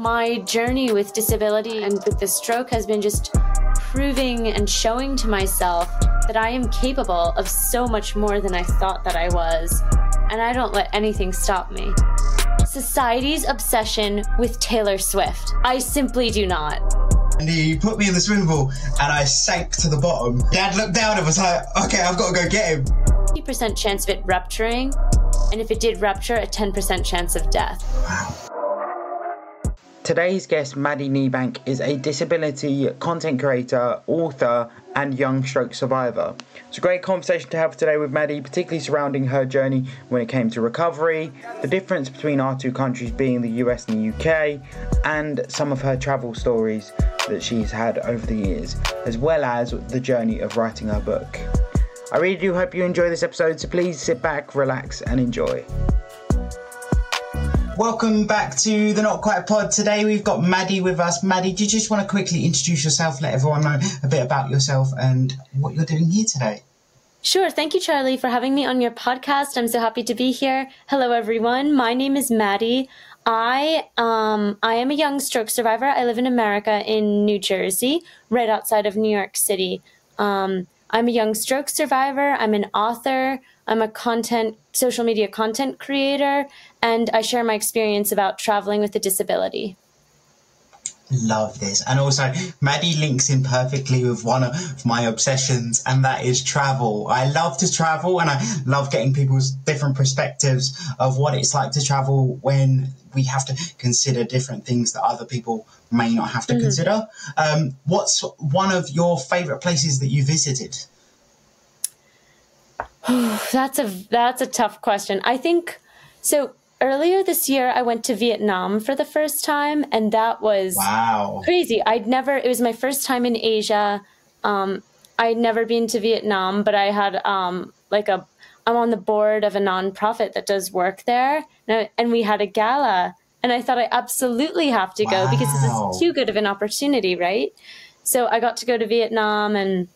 My journey with disability and with the stroke has been just proving and showing to myself that I am capable of so much more than I thought that I was, and I don't let anything stop me. Society's obsession with Taylor Swift. I simply do not. And he put me in the swimming pool and I sank to the bottom. Dad looked down and was like, okay, I've got to go get him. 50% chance of it rupturing, and if it did rupture, a 10% chance of death. Wow. Today's guest, Maddi Niebanck, is a disability content creator, author, and young stroke survivor. It's a great conversation to have today with Maddie, particularly surrounding her journey when it came to recovery, the difference between our two countries being the US and the UK, and some of her travel stories that she's had over the years, as well as the journey of writing her book. I really do hope you enjoy this episode, so please sit back, relax, and enjoy. Welcome back to the Not Quite Pod. Today we've got Maddi with us. Maddi, do you just want to quickly introduce yourself, let everyone know a bit about yourself and what you're doing here today? Sure. Thank you, Charlie, for having me on your podcast. I'm so happy to be here. Hello, everyone. My name is Maddi. I um I am a young stroke survivor. I live in America in New Jersey, right outside of New York City. Um, I'm a young stroke survivor. I'm an author. I'm a content, social media content creator, and I share my experience about traveling with a disability. Love this. And also, Maddi links in perfectly with one of my obsessions, and that is travel. I love to travel and I love getting people's different perspectives of what it's like to travel when we have to consider different things that other people may not have to mm-hmm. consider. Um, what's one of your favorite places that you visited? that's a that's a tough question. I think so earlier this year I went to Vietnam for the first time and that was wow. crazy. I'd never it was my first time in Asia. Um, I'd never been to Vietnam, but I had um, like a I'm on the board of a nonprofit that does work there, and, I, and we had a gala, and I thought I absolutely have to go because this is too good of an opportunity, right? So I got to go to Vietnam, and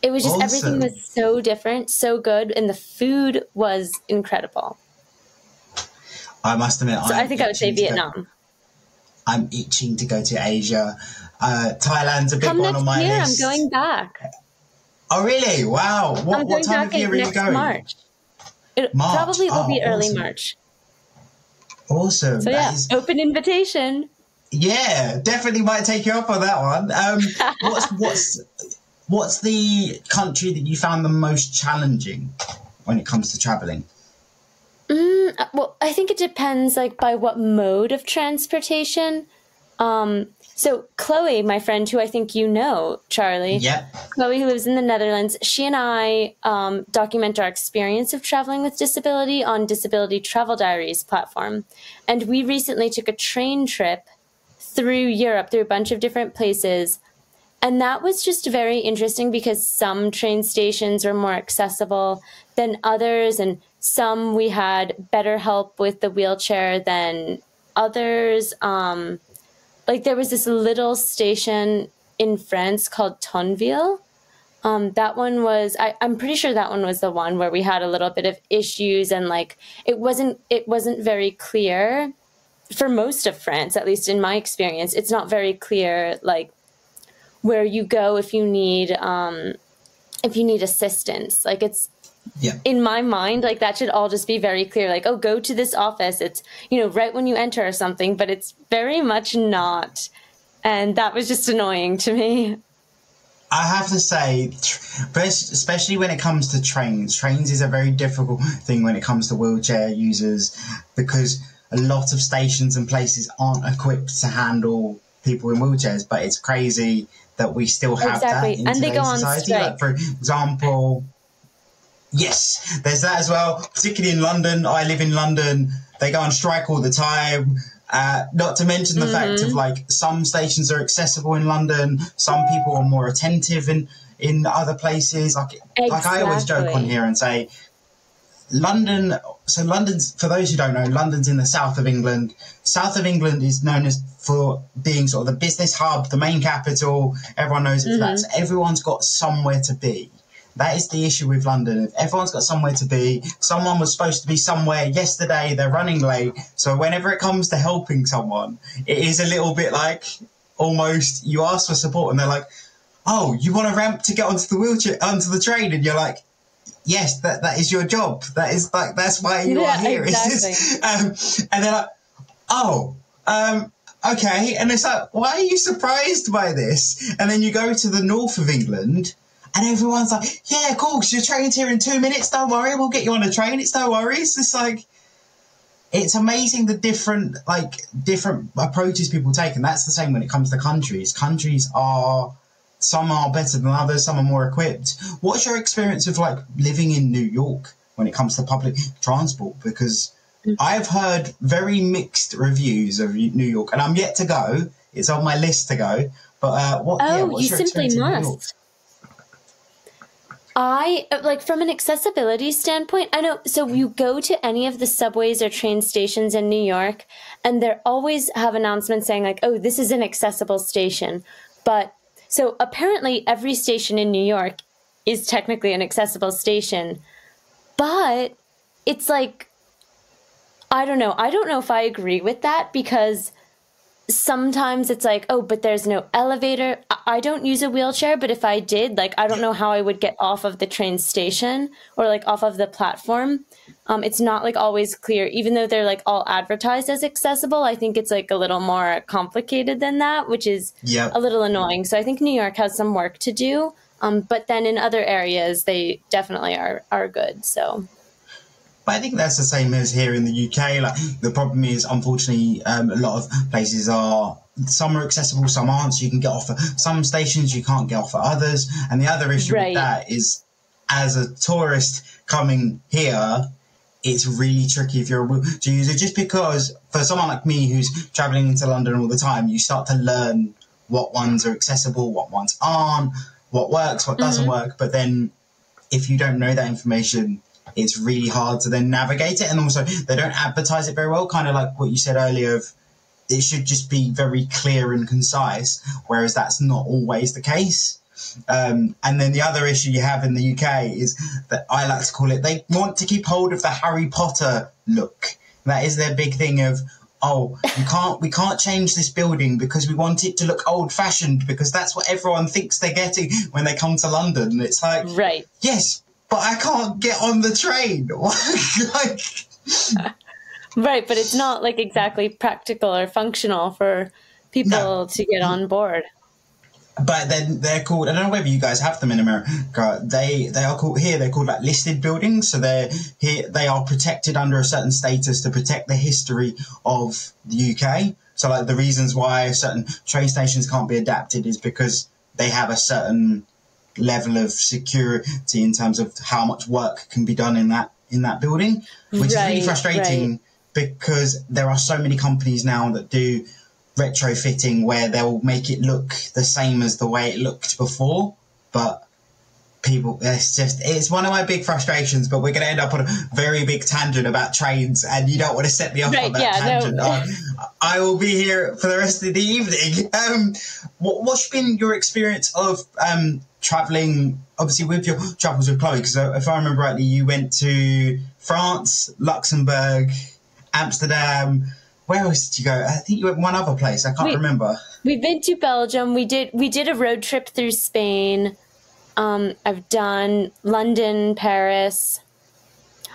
it was just awesome. everything was so different, so good, and the food was incredible. I must admit, so i think I would say Vietnam. Go, I'm itching to go to Asia. Uh, Thailand's a big Come one on my year, list. I'm going back. Oh, really? Wow. What, what time of year are you going? March. It March. probably will oh, be early awesome. March. Awesome. So, yeah, is... open invitation. Yeah, definitely might take you up on that one. Um, what's what's what's the country that you found the most challenging when it comes to traveling? Mm, well, I think it depends, like by what mode of transportation. Um, so Chloe, my friend, who I think you know, Charlie. Yeah. Chloe, who lives in the Netherlands, she and I um, document our experience of traveling with disability on Disability Travel Diaries platform, and we recently took a train trip through Europe, through a bunch of different places. And that was just very interesting because some train stations were more accessible than others, and some we had better help with the wheelchair than others. Um, like there was this little station in France called Tonville. Um, that one was I, I'm pretty sure that one was the one where we had a little bit of issues and like it wasn't it wasn't very clear for most of France, at least in my experience, it's not very clear like where you go if you need um, if you need assistance. Like it's yeah. in my mind like that should all just be very clear like oh go to this office it's you know right when you enter or something but it's very much not and that was just annoying to me I have to say, especially when it comes to trains, trains is a very difficult thing when it comes to wheelchair users because a lot of stations and places aren't equipped to handle people in wheelchairs. But it's crazy that we still have exactly. that in and they go on. Strike. Like for example, Yes, there's that as well. Particularly in London, I live in London. They go on strike all the time. Uh, not to mention the mm-hmm. fact of mm-hmm. like some stations are accessible in London. Some people are more attentive in in other places. Like exactly. like I always joke on here and say, London. So London's for those who don't know, London's in the south of England. South of England is known as for being sort of the business hub, the main capital. Everyone knows it mm-hmm. for that. So everyone's got somewhere to be That is the issue with London. If everyone's got somewhere to be, someone was supposed to be somewhere yesterday, they're running late. So whenever it comes to helping someone, it is a little bit like almost you ask for support and they're like, oh, you want a ramp to get onto the wheelchair, onto the train? And you're like, yes, that, that is your job. That is like, that's why you yeah, are here. Exactly. um, and they're like, oh, um, okay. And it's like, why are you surprised by this? And then you go to the north of England and everyone's like, yeah, of course, your train's here in two minutes. Don't worry, we'll get you on a train. It's no worries. It's like, it's amazing the different, like, different approaches people take. And that's the same when it comes to countries. Countries are, some are better than others, some are more equipped. What's your experience of, like, living in New York when it comes to public transport? Because I've heard very mixed reviews of New York, and I'm yet to go. It's on my list to go. But uh, what? Oh, yeah, you simply must. I uh, like from an accessibility standpoint, I know so you go to any of the subways or train stations in New York and they always have announcements saying like, "Oh, this is an accessible station." But so apparently every station in New York is technically an accessible station. But it's like I don't know. I don't know if I agree with that because sometimes it's like, oh, but there's no elevator. I don't use a wheelchair, but if I did, like, I don't know how I would get off of the train station or like off of the platform. Um, it's not like always clear, even though they're like all advertised as accessible. I think it's like a little more complicated than that, which is yep. a little annoying. So I think New York has some work to do. Um, but then in other areas, they definitely are are good. So but I think that's the same as here in the UK. Like the problem is, unfortunately, um, a lot of places are some are accessible, some aren't. So you can get off at some stations, you can't get off at others. And the other issue right. with that is, as a tourist coming here, it's really tricky if you're a to user. Just because for someone like me who's traveling into London all the time, you start to learn what ones are accessible, what ones aren't, what works, what doesn't mm-hmm. work. But then if you don't know that information, it's really hard to then navigate it. And also, they don't advertise it very well, kind of like what you said earlier of it should just be very clear and concise, whereas that's not always the case. Um, and then the other issue you have in the UK is that I like to call it they want to keep hold of the Harry Potter look. That is their big thing of oh you can't we can't change this building because we want it to look old fashioned because that's what everyone thinks they're getting when they come to London. It's like right yes but I can't get on the train. like, right, but it's not like exactly practical or functional for people no. to get on board. But then they're called. I don't know whether you guys have them in America. They they are called here. They're called like listed buildings. So they're here. They are protected under a certain status to protect the history of the UK. So like the reasons why certain train stations can't be adapted is because they have a certain level of security in terms of how much work can be done in that in that building, which right, is really frustrating right. because there are so many companies now that do retrofitting where they'll make it look the same as the way it looked before, but people it's just it's one of my big frustrations but we're going to end up on a very big tangent about trains and you don't want to set me off right, on that yeah, tangent no. I, I, will be here for the rest of the evening um what, what's been your experience of um traveling obviously with your travels with chloe because if i remember rightly you went to france luxembourg amsterdam where else did you go? I think you went one other place. I can't we, remember. We've been to Belgium. We did we did a road trip through Spain. Um, I've done London, Paris.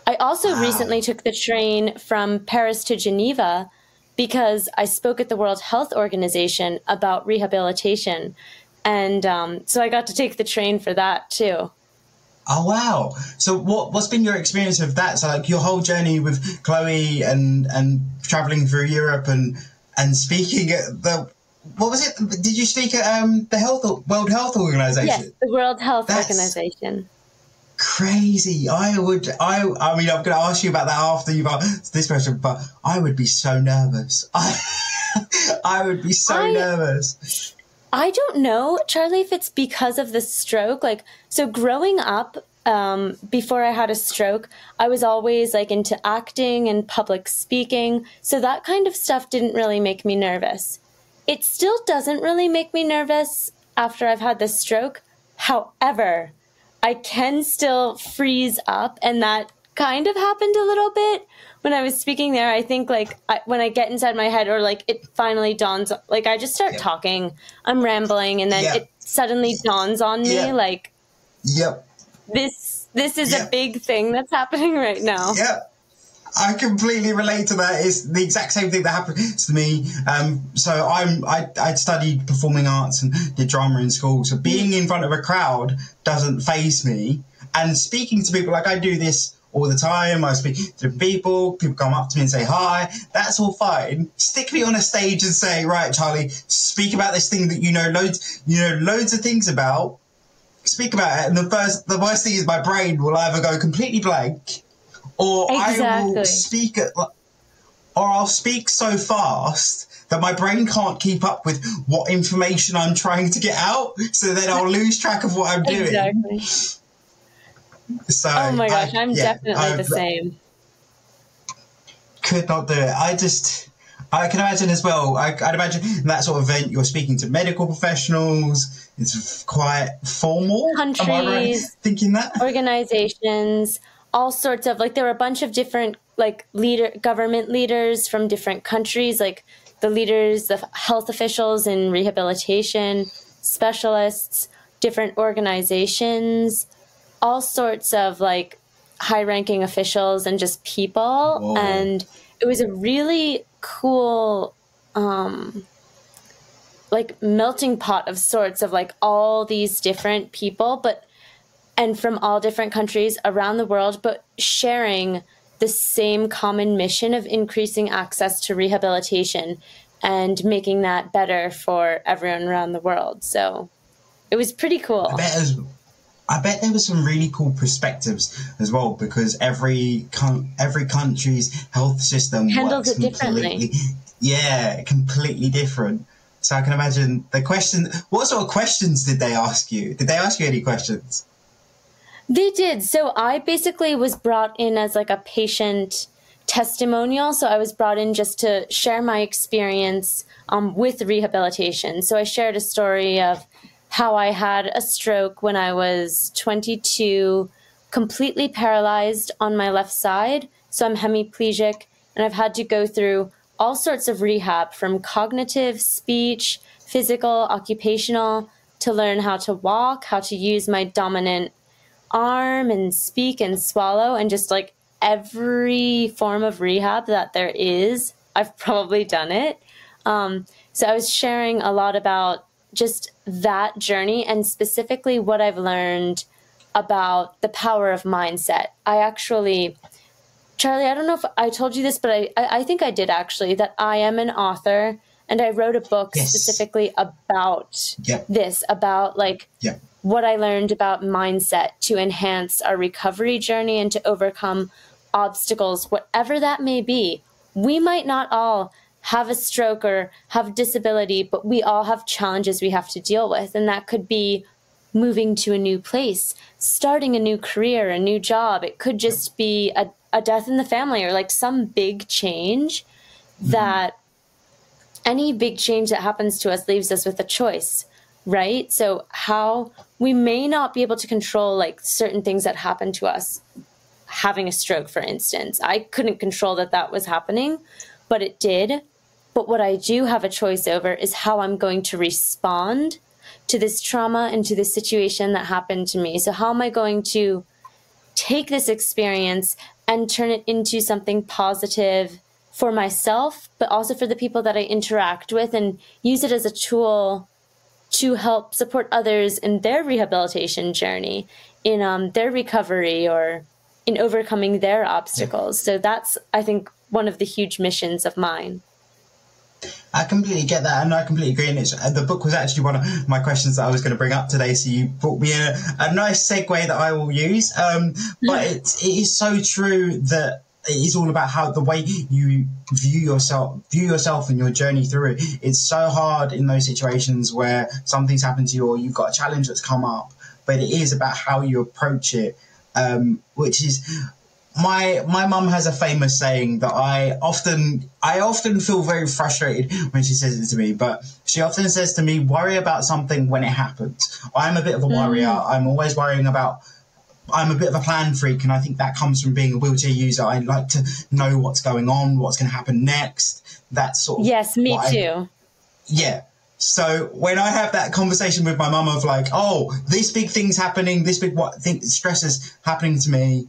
I also wow. recently took the train from Paris to Geneva because I spoke at the World Health Organization about rehabilitation. And um, so I got to take the train for that too. Oh wow! So what what's been your experience of that? So like your whole journey with Chloe and and traveling through Europe and and speaking at the what was it? Did you speak at um, the Health World Health Organization? Yes, the World Health That's Organization. Crazy. I would. I. I mean, I'm going to ask you about that after you've asked this question, but I would be so nervous. I. I would be so I, nervous. I don't know, Charlie, if it's because of the stroke. Like, so growing up, um, before I had a stroke, I was always like into acting and public speaking. So that kind of stuff didn't really make me nervous. It still doesn't really make me nervous after I've had the stroke. However, I can still freeze up, and that kind of happened a little bit when I was speaking there. I think like I, when I get inside my head, or like it finally dawns, like I just start yep. talking, I'm rambling, and then yep. it suddenly dawns on me, yep. like, yep, this this is a big thing that's happening right now. Yep. I completely relate to that. It's the exact same thing that happens to me. Um, so I'm I, I studied performing arts and did drama in school. So being in front of a crowd doesn't faze me. And speaking to people like I do this all the time. I speak to people. People come up to me and say hi. That's all fine. Stick me on a stage and say, right, Charlie, speak about this thing that you know loads, you know, loads of things about. Speak about it. And the first, the worst thing is my brain will either go completely blank or exactly. I will speak at, or I'll speak so fast that my brain can't keep up with what information I'm trying to get out. So then I'll lose track of what I'm doing. Exactly. So oh my gosh, I, am yeah, definitely I, the same. Could not do it. I just. I can imagine as well. I, would imagine in that sort of event, you're speaking to medical professionals. It's quite formal. Countries, right thinking that organizations all sorts of like there were a bunch of different like leader government leaders from different countries like the leaders the health officials in rehabilitation specialists different organizations all sorts of like high ranking officials and just people Whoa. and it was a really cool um like melting pot of sorts of like all these different people but and from all different countries around the world, but sharing the same common mission of increasing access to rehabilitation and making that better for everyone around the world. So it was pretty cool. I bet, was, I bet there were some really cool perspectives as well because every every country's health system handles it differently. Yeah, completely different. So I can imagine the question. What sort of questions did they ask you? Did they ask you any questions? They did. So I basically was brought in as like a patient testimonial. So I was brought in just to share my experience um, with rehabilitation. So I shared a story of how I had a stroke when I was 22, completely paralyzed on my left side. So I'm hemiplegic, and I've had to go through all sorts of rehab from cognitive, speech, physical, occupational, to learn how to walk, how to use my dominant arm and speak and swallow and just like every form of rehab that there is, I've probably done it. Um, so I was sharing a lot about just that journey and specifically what I've learned about the power of mindset. I actually, Charlie, I don't know if I told you this, but I, I think I did actually, that I am an author and I wrote a book yes. specifically about yep. this, about like yep what I learned about mindset to enhance our recovery journey and to overcome obstacles, whatever that may be. We might not all have a stroke or have disability, but we all have challenges we have to deal with. And that could be moving to a new place, starting a new career, a new job. It could just be a, a death in the family or like some big change mm-hmm. that any big change that happens to us leaves us with a choice right? So how we may not be able to control like certain things that happen to us having a stroke for instance. I couldn't control that that was happening, but it did. But what I do have a choice over is how I'm going to respond to this trauma and to this situation that happened to me. So how am I going to take this experience and turn it into something positive for myself, but also for the people that I interact with and use it as a tool to help support others in their rehabilitation journey, in um, their recovery, or in overcoming their obstacles. So that's, I think, one of the huge missions of mine. I completely get that, and I completely agree. And it's, uh, the book was actually one of my questions that I was going to bring up today. So you brought me a, a nice segue that I will use. Um, but it, it is so true that it is all about how the way you view yourself view yourself and your journey through it it's so hard in those situations where something's happened to you or you've got a challenge that's come up but it is about how you approach it um, which is my my mum has a famous saying that I often I often feel very frustrated when she says it to me, but she often says to me, "Worry about something when it happens." I'm a bit of a worrier. Mm. I'm always worrying about. I'm a bit of a plan freak, and I think that comes from being a wheelchair user. I like to know what's going on, what's going to happen next. That sort of yes, me too. I, yeah, so when I have that conversation with my mum of like, oh, this big thing's happening, this big what thing stress is happening to me,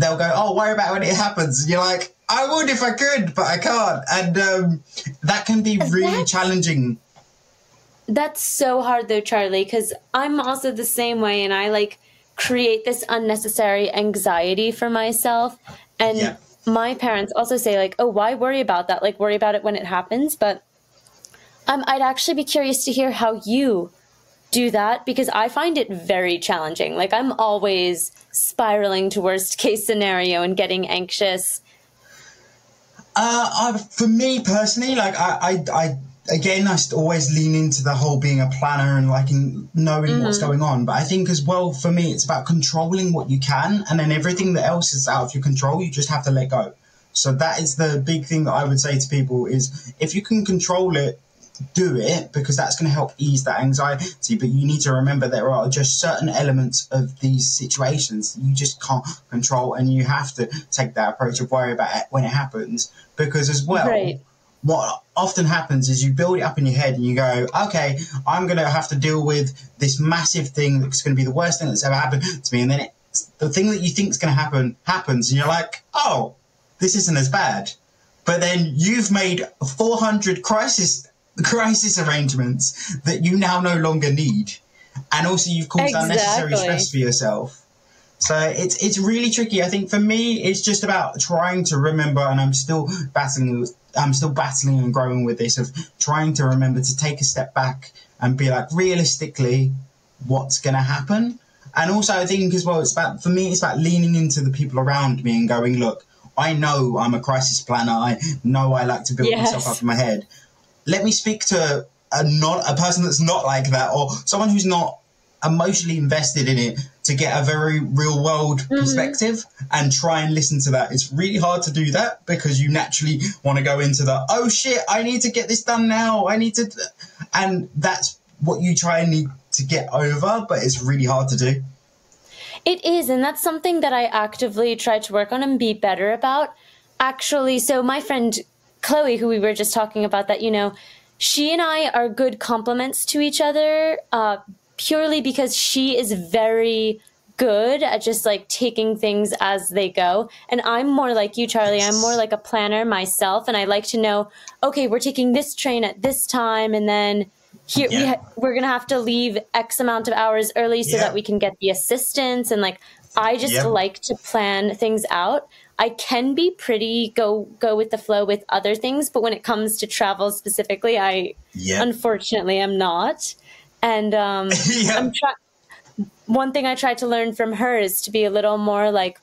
they'll go, oh, worry about when it happens. And you're like, I would if I could, but I can't, and um, that can be really challenging. That's so hard though, Charlie, because I'm also the same way, and I like create this unnecessary anxiety for myself, and. Yeah. My parents also say like, "Oh, why worry about that? Like, worry about it when it happens." But um, I'd actually be curious to hear how you do that because I find it very challenging. Like I'm always spiraling to worst case scenario and getting anxious. Uh, I, for me personally, like I, I, I again, I always lean into the whole being a planner and like knowing mm-hmm. what's going on. But I think as well, for me, it's about controlling what you can, and then everything that else is out of your control, you just have to let go. So that is the big thing that I would say to people is if you can control it, do it because that's going to help ease that anxiety. But you need to remember there are just certain elements of these situations you just can't control, and you have to take that approach of worry about it when it happens. Because as well, right. what often happens is you build it up in your head and you go, okay, I'm going to have to deal with this massive thing that's going to be the worst thing that's ever happened to me, and then it, the thing that you think is going to happen happens, and you're like, oh, this isn't as bad. But then you've made 400 crisis crisis arrangements that you now no longer need. And also you've caused exactly. unnecessary stress for yourself. So it's it's really tricky. I think for me, it's just about trying to remember, and I'm still battling. I'm still battling and growing with this of trying to remember to take a step back and be like, realistically, what's going to happen. And also, I think as well, it's about for me, it's about leaning into the people around me and going, look, I know I'm a crisis planner. I know I like to build yes. myself up in my head let me speak to a not a person that's not like that or someone who's not emotionally invested in it to get a very real world mm-hmm. perspective and try and listen to that. It's really hard to do that because you naturally want to go into the oh shit, I need to get this done now. I need to and that's what you try and need to get over, but it's really hard to do. It is, and that's something that I actively try to work on and be better about. Actually, so my friend Chloe, who we were just talking about, that, you know, she and I are good complements to each other uh, purely because she is very good at just like taking things as they go. And I'm more like you, Charlie. I'm more like a planner myself. And I like to know, okay, we're taking this train at this time. And then here yeah. we ha- we're going to have to leave X amount of hours early so yeah. that we can get the assistance. And like, I just like to plan things out. I can be pretty go go with the flow with other things, but when it comes to travel specifically, I yep. unfortunately am not. And um, yep. I'm. One thing I tried to learn from her is to be a little more like,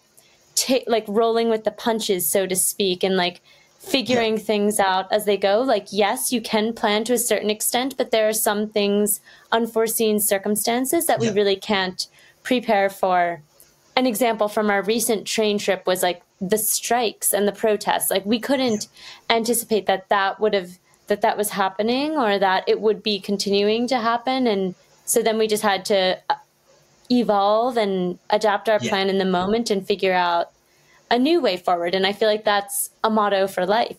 t- like rolling with the punches, so to speak, and like figuring things out as they go. Like, yes, you can plan to a certain extent, but there are some things, unforeseen circumstances that we really can't prepare for. An example from our recent train trip was like the strikes and the protests. Like we couldn't anticipate that that would have that that was happening or that it would be continuing to happen, and so then we just had to uh, evolve and adapt our yeah. plan in the moment and figure out a new way forward. And I feel like that's a motto for life.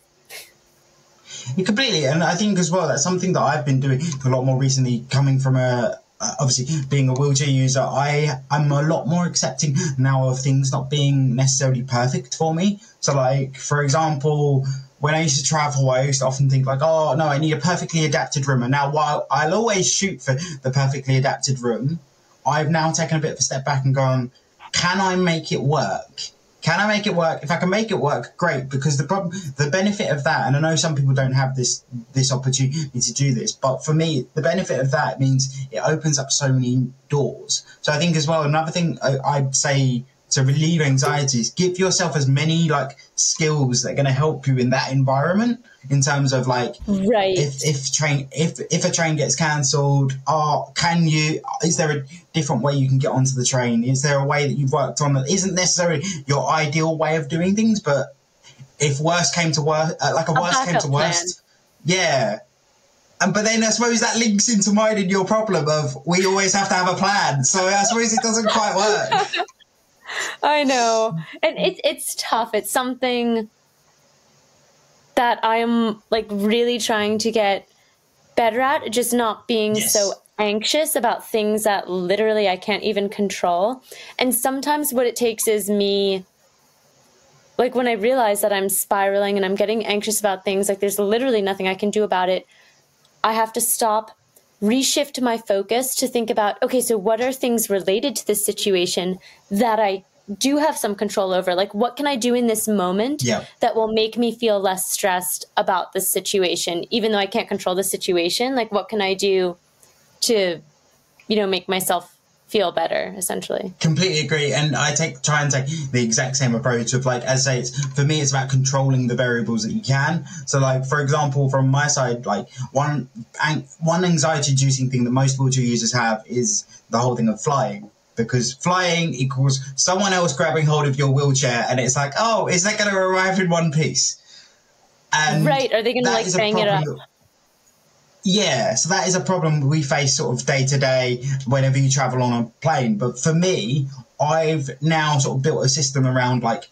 completely, and I think as well that's something that I've been doing a lot more recently, coming from a obviously being a wheelchair user, I I'm a lot more accepting now of things not being necessarily perfect for me. So like for example, when I used to travel, I used to often think like, oh no, I need a perfectly adapted room. And now while I'll always shoot for the perfectly adapted room, I've now taken a bit of a step back and gone, can I make it work? Can I make it work? If I can make it work, great. Because the problem, the benefit of that, and I know some people don't have this this opportunity to do this, but for me, the benefit of that means it opens up so many doors. So I think as well, another thing I, I'd say to relieve anxieties, give yourself as many like skills that are going to help you in that environment. In terms of like, right? If if train if if a train gets cancelled, are can you? Is there a different way you can get onto the train? Is there a way that you've worked on that isn't necessarily your ideal way of doing things, but if worst came to worst, uh, like a, a worst came to worst, plan. yeah. And but then I suppose that links into mine in your problem of we always have to have a plan. So I suppose it doesn't quite work. I know. And it's it's tough. It's something that I'm like really trying to get better at, just not being yes. so anxious about things that literally I can't even control. And sometimes what it takes is me like when I realize that I'm spiraling and I'm getting anxious about things, like there's literally nothing I can do about it. I have to stop reshift my focus to think about okay, so what are things related to this situation that I do have some control over? Like, what can I do in this moment yeah. that will make me feel less stressed about the situation, even though I can't control the situation? Like, what can I do to, you know, make myself feel better essentially completely agree and i take try and take the exact same approach of like as i say it's for me it's about controlling the variables that you can so like for example from my side like one one anxiety inducing thing that most wheelchair users have is the whole thing of flying because flying equals someone else grabbing hold of your wheelchair and it's like oh is that going to arrive in one piece and right are they going to like bang it up yeah, so that is a problem we face sort of day to day whenever you travel on a plane. But for me, I've now sort of built a system around like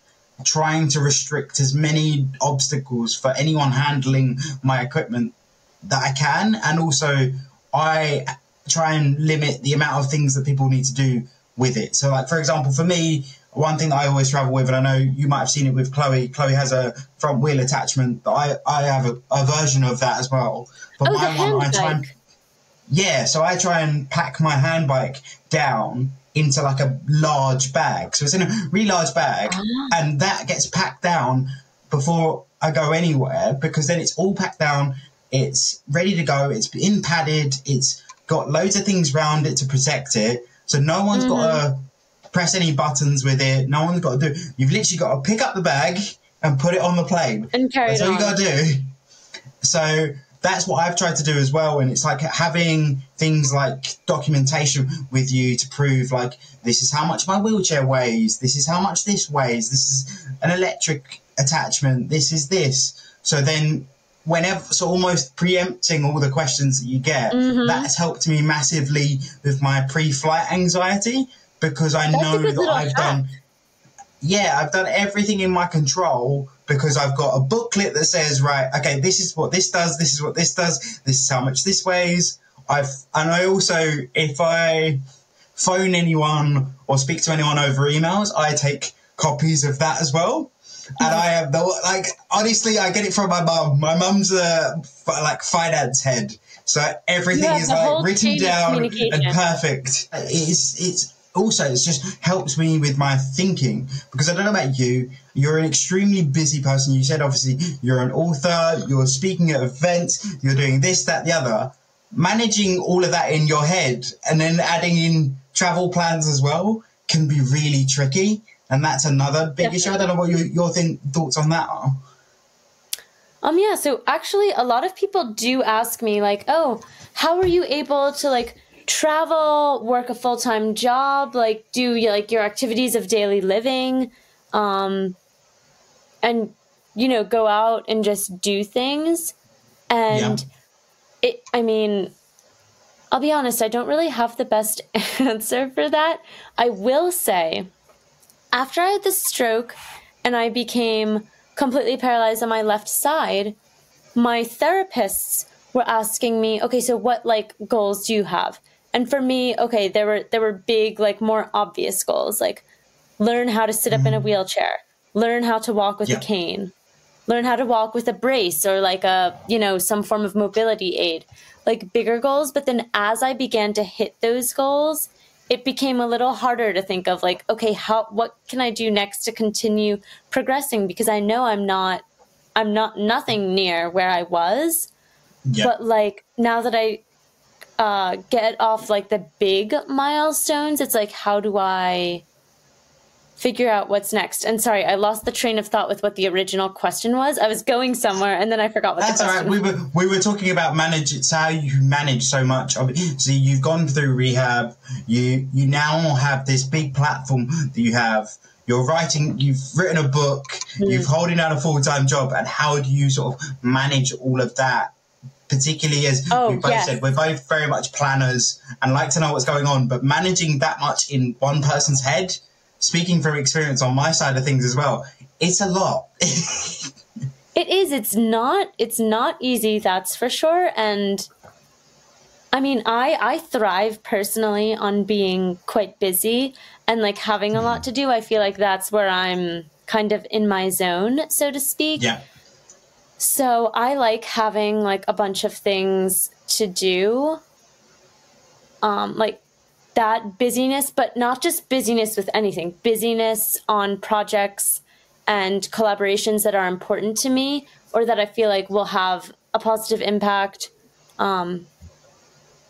trying to restrict as many obstacles for anyone handling my equipment that I can. And also, I try and limit the amount of things that people need to do with it. So, like, for example, for me, one thing that I always travel with, and I know you might have seen it with Chloe. Chloe has a front wheel attachment. but I I have a, a version of that as well. But oh, my one, I try and yeah, so I try and pack my hand bike down into like a large bag. So it's in a really large bag, ah. and that gets packed down before I go anywhere because then it's all packed down. It's ready to go. It's in padded. It's got loads of things around it to protect it. So no one's mm-hmm. got to press any buttons with it. No one's got to do. You've literally got to pick up the bag and put it on the plane. And carry That's all you got to do. So that's what I've tried to do as well. And it's like having things like documentation with you to prove like this is how much my wheelchair weighs. This is how much this weighs. This is an electric attachment. This is this. So then whenever so almost preempting all the questions that you get mm-hmm. that has helped me massively with my pre-flight anxiety because I That's know that I've done yeah, I've done everything in my control because I've got a booklet that says, right, okay, this is what this does, this is what this does, this is how much this weighs. I've and I also if I phone anyone or speak to anyone over emails, I take copies of that as well. And I have the like honestly, I get it from my mum. My mum's a like finance head, so everything is like written down and perfect. It's it's also it's just helps me with my thinking because I don't know about you. You're an extremely busy person. You said obviously you're an author. You're speaking at events. You're doing this, that, the other. Managing all of that in your head and then adding in travel plans as well can be really tricky. And that's another big Definitely. issue. I don't know what your, your thing, thoughts on that are. Um, yeah, so actually, a lot of people do ask me, like, oh, how are you able to, like, travel, work a full time job, like do like your activities of daily living, um, and you know go out and just do things. And yeah. it, I mean, I'll be honest, I don't really have the best answer for that. I will say, after I had the stroke and I became completely paralyzed on my left side, my therapists were asking me, okay, so what like goals do you have? And for me, okay, there were there were big like more obvious goals like learn how to sit up in a mm-hmm. wheelchair, learn how to walk with yeah. a cane, learn how to walk with a brace or like a, you know, some form of mobility aid. Like bigger goals, but then as I began to hit those goals, it became a little harder to think of like, okay, how what can I do next to continue progressing because I know I'm not I'm not nothing near where I was. Yeah. But like now that I uh, get off like the big milestones, it's like how do I figure out what's next. And sorry, I lost the train of thought with what the original question was. I was going somewhere and then I forgot what That's the question all right. We were we were talking about manage it's how you manage so much of it. So you've gone through rehab, you you now have this big platform that you have you're writing you've written a book, mm. you've holding down a full time job, and how do you sort of manage all of that? Particularly as oh, we both yes. said, we're both very much planners and like to know what's going on, but managing that much in one person's head speaking from experience on my side of things as well, it's a lot. it is. It's not. It's not easy. That's for sure. And I mean, I I thrive personally on being quite busy and like having a lot to do. I feel like that's where I'm kind of in my zone, so to speak. Yeah. So I like having like a bunch of things to do. Um, like that busyness, but not just busyness with anything, busyness on projects and collaborations that are important to me or that I feel like will have a positive impact um,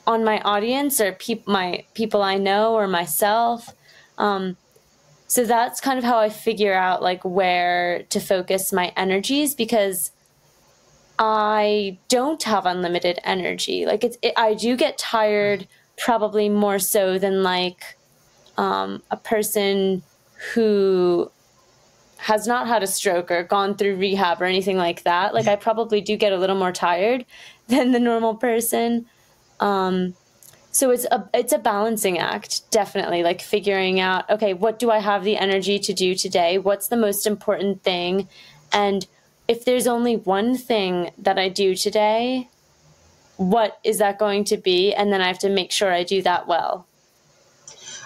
on my audience or peop- my people I know or myself. Um, so that's kind of how I figure out like where to focus my energies because I don't have unlimited energy. Like it's, it, I do get tired probably more so than like um, a person who has not had a stroke or gone through rehab or anything like that. Like I probably do get a little more tired than the normal person. Um, so it's a it's a balancing act, definitely. Like figuring out, okay, what do I have the energy to do today? What's the most important thing? And if there's only one thing that I do today, what is that going to be? And then I have to make sure I do that well.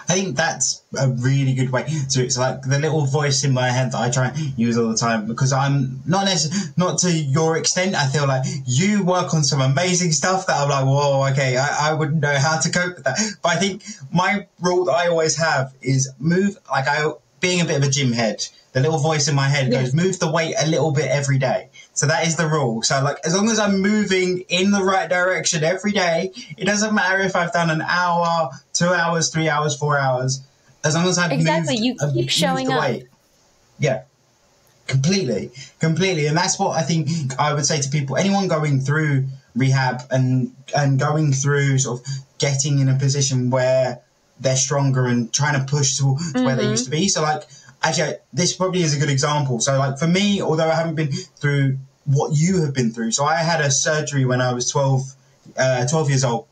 I think that's a really good way. So it's like the little voice in my head that I try and use all the time because I'm not necessarily, not to your extent. I feel like you work on some amazing stuff that I'm like, whoa, okay, I, I wouldn't know how to cope with that. But I think my rule that I always have is move, like I, being a bit of a gym head, the little voice in my head yeah. goes, move the weight a little bit every day. So that is the rule. So like as long as I'm moving in the right direction every day, it doesn't matter if I've done an hour, two hours, three hours, four hours. As long as I've exactly, moved, you keep moved showing up. Weight. Yeah, completely, completely, and that's what I think I would say to people. Anyone going through rehab and and going through sort of getting in a position where they're stronger and trying to push to, to mm-hmm. where they mm-hmm. used to be. So like actually this probably is a good example. So like for me, although I haven't been through what you have been through. So I had a surgery when I was 12, uh, 12 years old.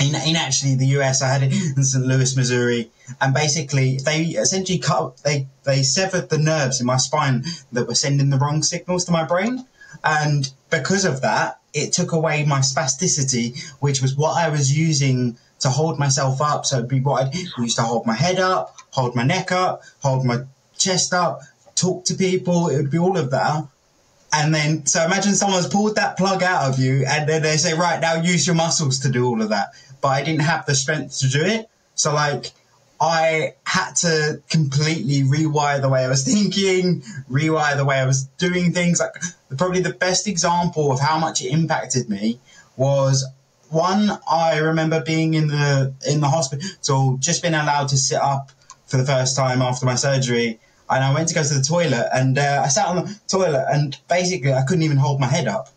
In, in actually the US, I had it in St. Louis, Missouri, and basically they essentially cut, they, they severed the nerves in my spine that were sending the wrong signals to my brain. And because of that, it took away my spasticity, which was what I was using to hold myself up. So it'd be what I'd used to hold my head up, hold my neck up, hold my chest up, talk to people. It would be all of that. And then, so imagine someone's pulled that plug out of you and then they say, right, now use your muscles to do all of that. But I didn't have the strength to do it. So, like, I had to completely rewire the way I was thinking, rewire the way I was doing things. Like, probably the best example of how much it impacted me was one. I remember being in the in the hospital, So just being allowed to sit up for the first time after my surgery, and I went to go to the toilet and uh, I sat on the toilet and basically I couldn't even hold my head up.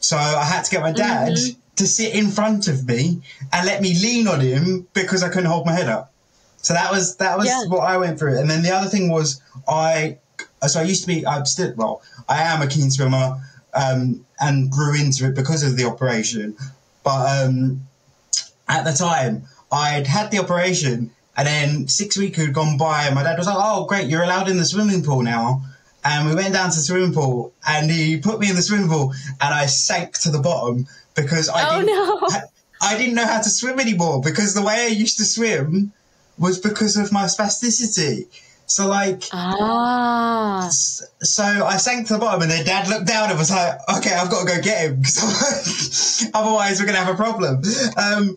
So I had to get my dad mm-hmm. to sit in front of me and let me lean on him because I couldn't hold my head up. So that was that was yeah. what I went through. And then the other thing was I so I used to be I'm still well I am a keen swimmer um, and grew into it because of the operation. But um, at the time I'd had the operation and then six weeks had gone by, and my dad was like, "Oh, great, you're allowed in the swimming pool now." And we went down to the swimming pool, and he put me in the swimming pool, and I sank to the bottom because I oh, didn't, no. I, I didn't know how to swim anymore because the way I used to swim was because of my spasticity. So like, ah. So I sank to the bottom, and then Dad looked down and was like, "Okay, I've got to go get him because otherwise we're gonna have a problem." Um,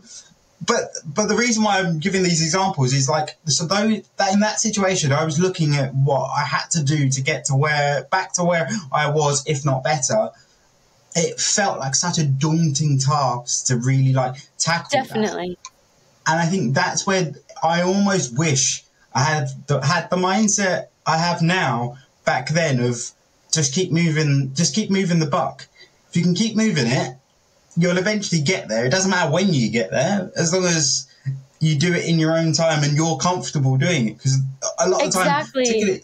but but the reason why I'm giving these examples is like so though that in that situation I was looking at what I had to do to get to where back to where I was if not better it felt like such a daunting task to really like tackle definitely that. and I think that's where I almost wish I had the, had the mindset I have now back then of just keep moving, just keep moving the buck. If you can keep moving it, you'll eventually get there. It doesn't matter when you get there, as long as you do it in your own time and you're comfortable doing it. Because a lot of exactly. times, particularly,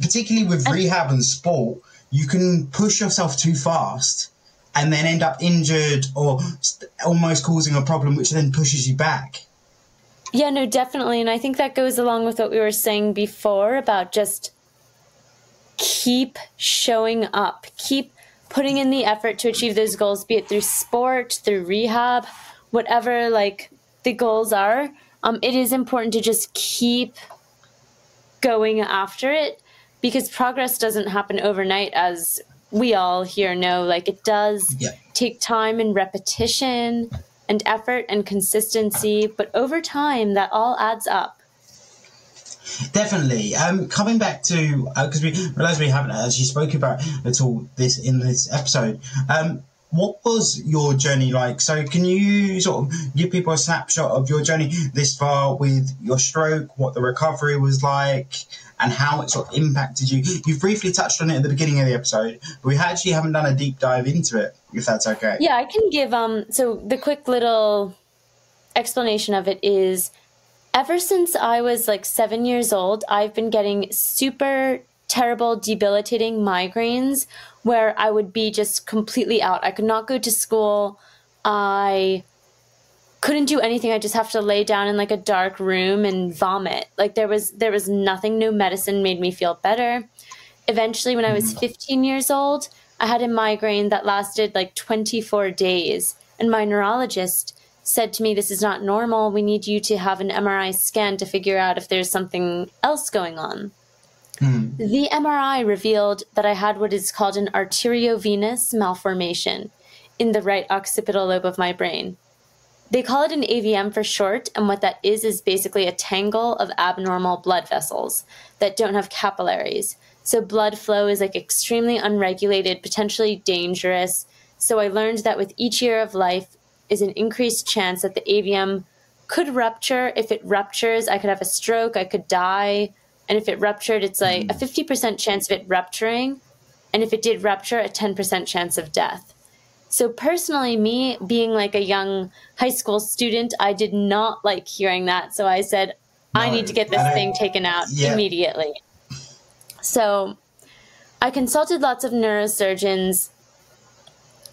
particularly with rehab and sport, you can push yourself too fast and then end up injured or almost causing a problem, which then pushes you back. Yeah, no, definitely. And I think that goes along with what we were saying before about just keep showing up, keep putting in the effort to achieve those goals, be it through sport, through rehab, whatever like the goals are. Um, it is important to just keep going after it because progress doesn't happen overnight as we all here know like it does yeah. take time and repetition and effort and consistency but over time that all adds up definitely um, coming back to because uh, we realize we haven't actually spoken about at all this in this episode um, what was your journey like? So, can you sort of give people a snapshot of your journey this far with your stroke, what the recovery was like, and how it sort of impacted you? You've briefly touched on it at the beginning of the episode, but we actually haven't done a deep dive into it, if that's okay. Yeah, I can give um so the quick little explanation of it is ever since I was like 7 years old, I've been getting super terrible debilitating migraines where I would be just completely out. I could not go to school. I couldn't do anything. I just have to lay down in like a dark room and vomit. Like there was there was nothing. No medicine made me feel better. Eventually, when I was mm-hmm. 15 years old, I had a migraine that lasted like 24 days, and my neurologist said to me, "This is not normal. We need you to have an MRI scan to figure out if there's something else going on." Mm. The MRI revealed that I had what is called an arteriovenous malformation in the right occipital lobe of my brain. They call it an AVM for short, and what that is is basically a tangle of abnormal blood vessels that don't have capillaries. So blood flow is like extremely unregulated, potentially dangerous. So I learned that with each year of life is an increased chance that the AVM could rupture. If it ruptures, I could have a stroke, I could die, and if it ruptured, it's like a hmm. 50% chance of it rupturing. And if it did rupture, a 10% chance of death. So, personally, me being like a young high school student, I did not like hearing that. So, I said, no, I need to get this I, thing taken out yeah. immediately. So, I consulted lots of neurosurgeons.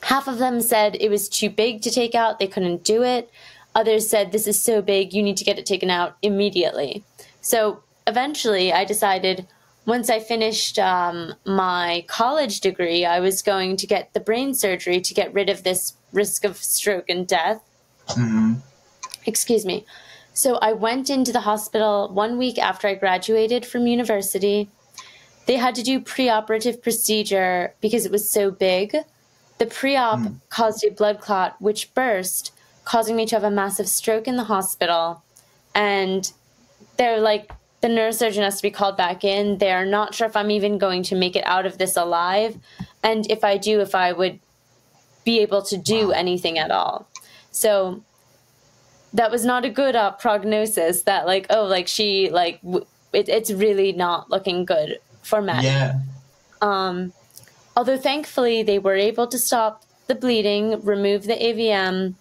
Half of them said it was too big to take out, they couldn't do it. Others said, This is so big, you need to get it taken out immediately. So, eventually I decided once I finished um, my college degree, I was going to get the brain surgery to get rid of this risk of stroke and death. Mm-hmm. Excuse me. So I went into the hospital one week after I graduated from university. They had to do preoperative procedure because it was so big. The pre-op mm. caused a blood clot which burst, causing me to have a massive stroke in the hospital. And they're like the neurosurgeon has to be called back in. They're not sure if I'm even going to make it out of this alive. And if I do, if I would be able to do wow. anything at all. So that was not a good uh, prognosis that like, oh, like she, like, w- it, it's really not looking good for Maddi. Yeah. Um, although thankfully they were able to stop the bleeding, remove the AVM.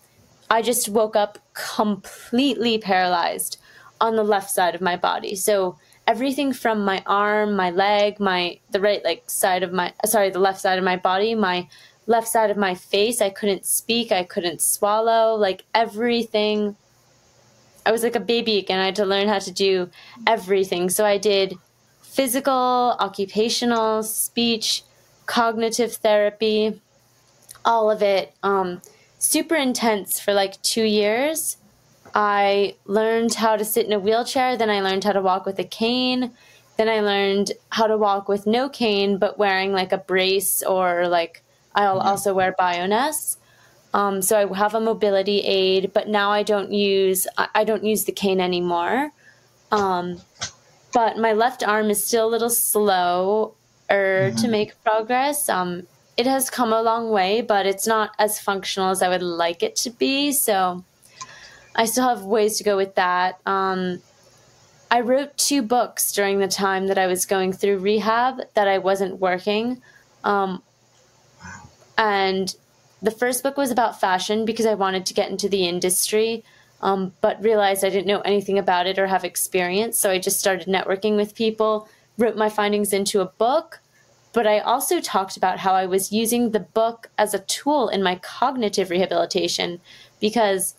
I just woke up completely paralyzed on the left side of my body. So everything from my arm, my leg, my the right like side of my sorry, the left side of my body, my left side of my face, I couldn't speak, I couldn't swallow, like everything I was like a baby again. I had to learn how to do everything. So I did physical, occupational, speech, cognitive therapy, all of it. Um, super intense for like two years. I learned how to sit in a wheelchair. Then I learned how to walk with a cane. Then I learned how to walk with no cane, but wearing like a brace or like I'll mm-hmm. also wear Bioness. Um, so I have a mobility aid, but now I don't use I don't use the cane anymore. Um, but my left arm is still a little slow mm-hmm. to make progress. Um, it has come a long way, but it's not as functional as I would like it to be. So I still have ways to go with that. Um, I wrote two books during the time that I was going through rehab that I wasn't working. Um, and the first book was about fashion because I wanted to get into the industry, um, but realized I didn't know anything about it or have experience. So I just started networking with people, wrote my findings into a book. But I also talked about how I was using the book as a tool in my cognitive rehabilitation because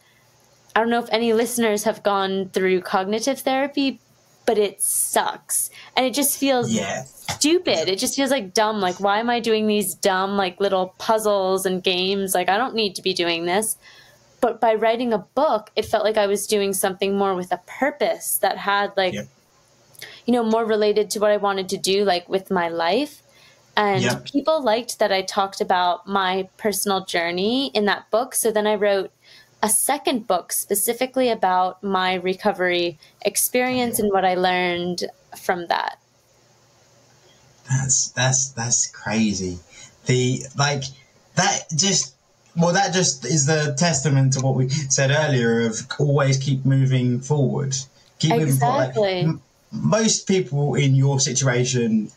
I don't know if any listeners have gone through cognitive therapy, but it sucks. And it just feels Yeah. stupid. It just feels like dumb. Like, why am I doing these dumb, like, little puzzles and games? Like, I don't need to be doing this. But by writing a book, it felt like I was doing something more with a purpose that had, like. You know, more related to what I wanted to do, like, with my life. And Yep. people liked that I talked about my personal journey in that book. So then I wrote a second book specifically about my recovery experience and what I learned from that. That's that's that's crazy. The like that just well that just is the testament to what we said earlier of always keep moving forward. Keep moving forward. Like, Exactly. Most people in your situation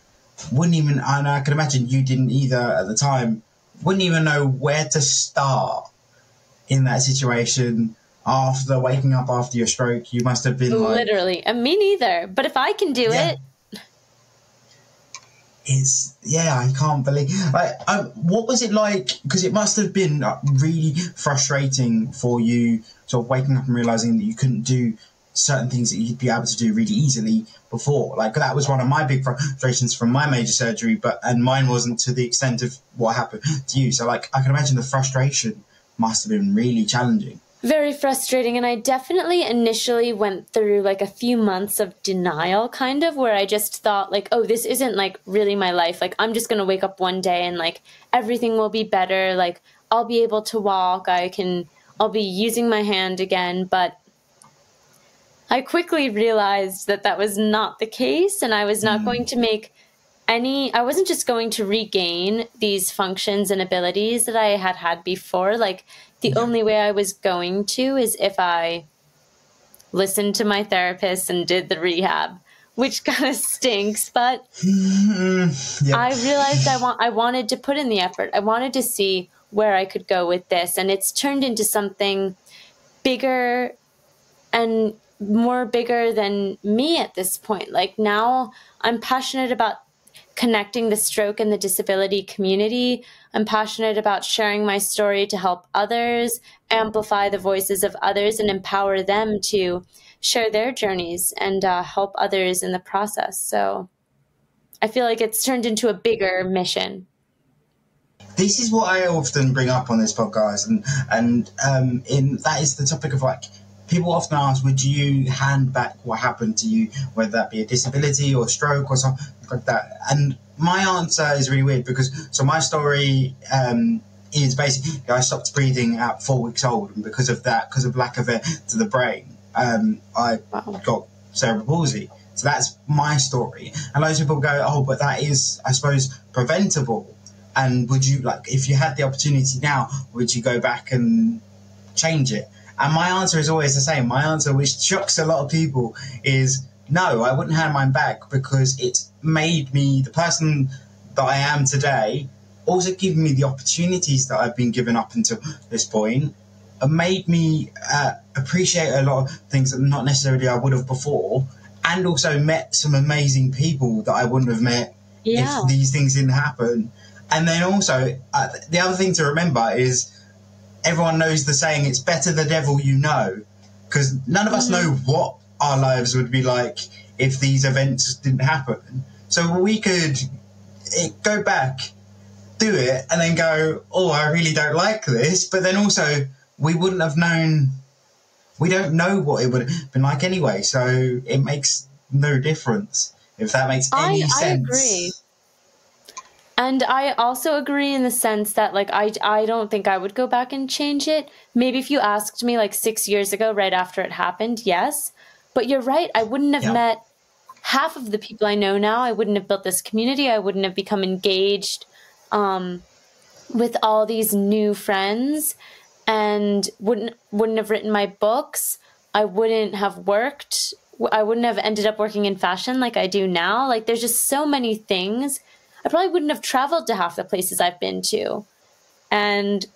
wouldn't even and I can imagine you didn't either at the time, wouldn't even know where to start in that situation after waking up after your stroke. You must have been like Literally. And me neither. But if I can do Yeah. it, it's yeah i can't believe like um, what was it like because it must have been really frustrating for you sort of waking up and realizing that you couldn't do certain things that you'd be able to do really easily before like that was one of my big frustrations from my major surgery but and mine wasn't to the extent of what happened to you so like i can imagine the frustration must have been really challenging very frustrating. And I definitely initially went through like a few months of denial, kind of, where I just thought, like, oh, this isn't like really my life. Like, I'm just to wake up one day and like everything will be better. Like, I'll be able to walk. I can, I'll be using my hand again. But I quickly realized that that was not the case. And I was not hmm. going to make any i wasn't just going to regain these functions and abilities that i had had before. Like the only way i was going to is if i listened to my therapist and did the rehab which kind of stinks but yeah. I realized i want i wanted to put in the effort. I wanted to see where i could go with this and it's turned into something bigger and more bigger than me at this point like now i'm passionate about connecting the stroke and the disability community. I'm passionate about sharing my story to help others, amplify the voices of others, and empower them to share their journeys and uh, help others in the process. So I feel like it's turned into a bigger mission. this is what I often bring up on this podcast, and and um, in that is the topic of like people often ask, would you hand back what happened to you, whether that be a disability or stroke or something like that? And my answer is really weird because so my story um, is basically I stopped breathing at four weeks old, and because of that, because of lack of air to the brain, um, I got cerebral palsy. So that's my story. And loads of people go, oh, but that is, I suppose, preventable. And would you like, if you had the opportunity now, would you go back and change it? And my answer is always the same. My answer, which shocks a lot of people, is no, I wouldn't hand mine back because it made me the person that I am today, also given me the opportunities that I've been given up until this point, uh, made me uh, appreciate a lot of things that not necessarily I would have before, and also met some amazing people that I wouldn't have met Yeah. if these things didn't happen. And then also, uh, the other thing to remember is everyone knows the saying, it's better the devil you know. Because none of us know what our lives would be like if these events didn't happen. So we could eh, go back, do it, and then go, oh, I really don't like this. But then also, we wouldn't have known, we don't know what it would have been like anyway. So it makes no difference, if that makes any I- I sense. agree. And I also agree in the sense that like I I don't think I would go back and change it. Maybe if you asked me like 6 years ago right after it happened, yes. But you're right, I wouldn't have Yeah. met half of the people I know now. I wouldn't have built this community. I wouldn't have become engaged um, with all these new friends and wouldn't wouldn't have written my books. I wouldn't have worked I wouldn't have ended up working in fashion like I do now. Like there's just so many things. I probably wouldn't have traveled to half the places I've been to. And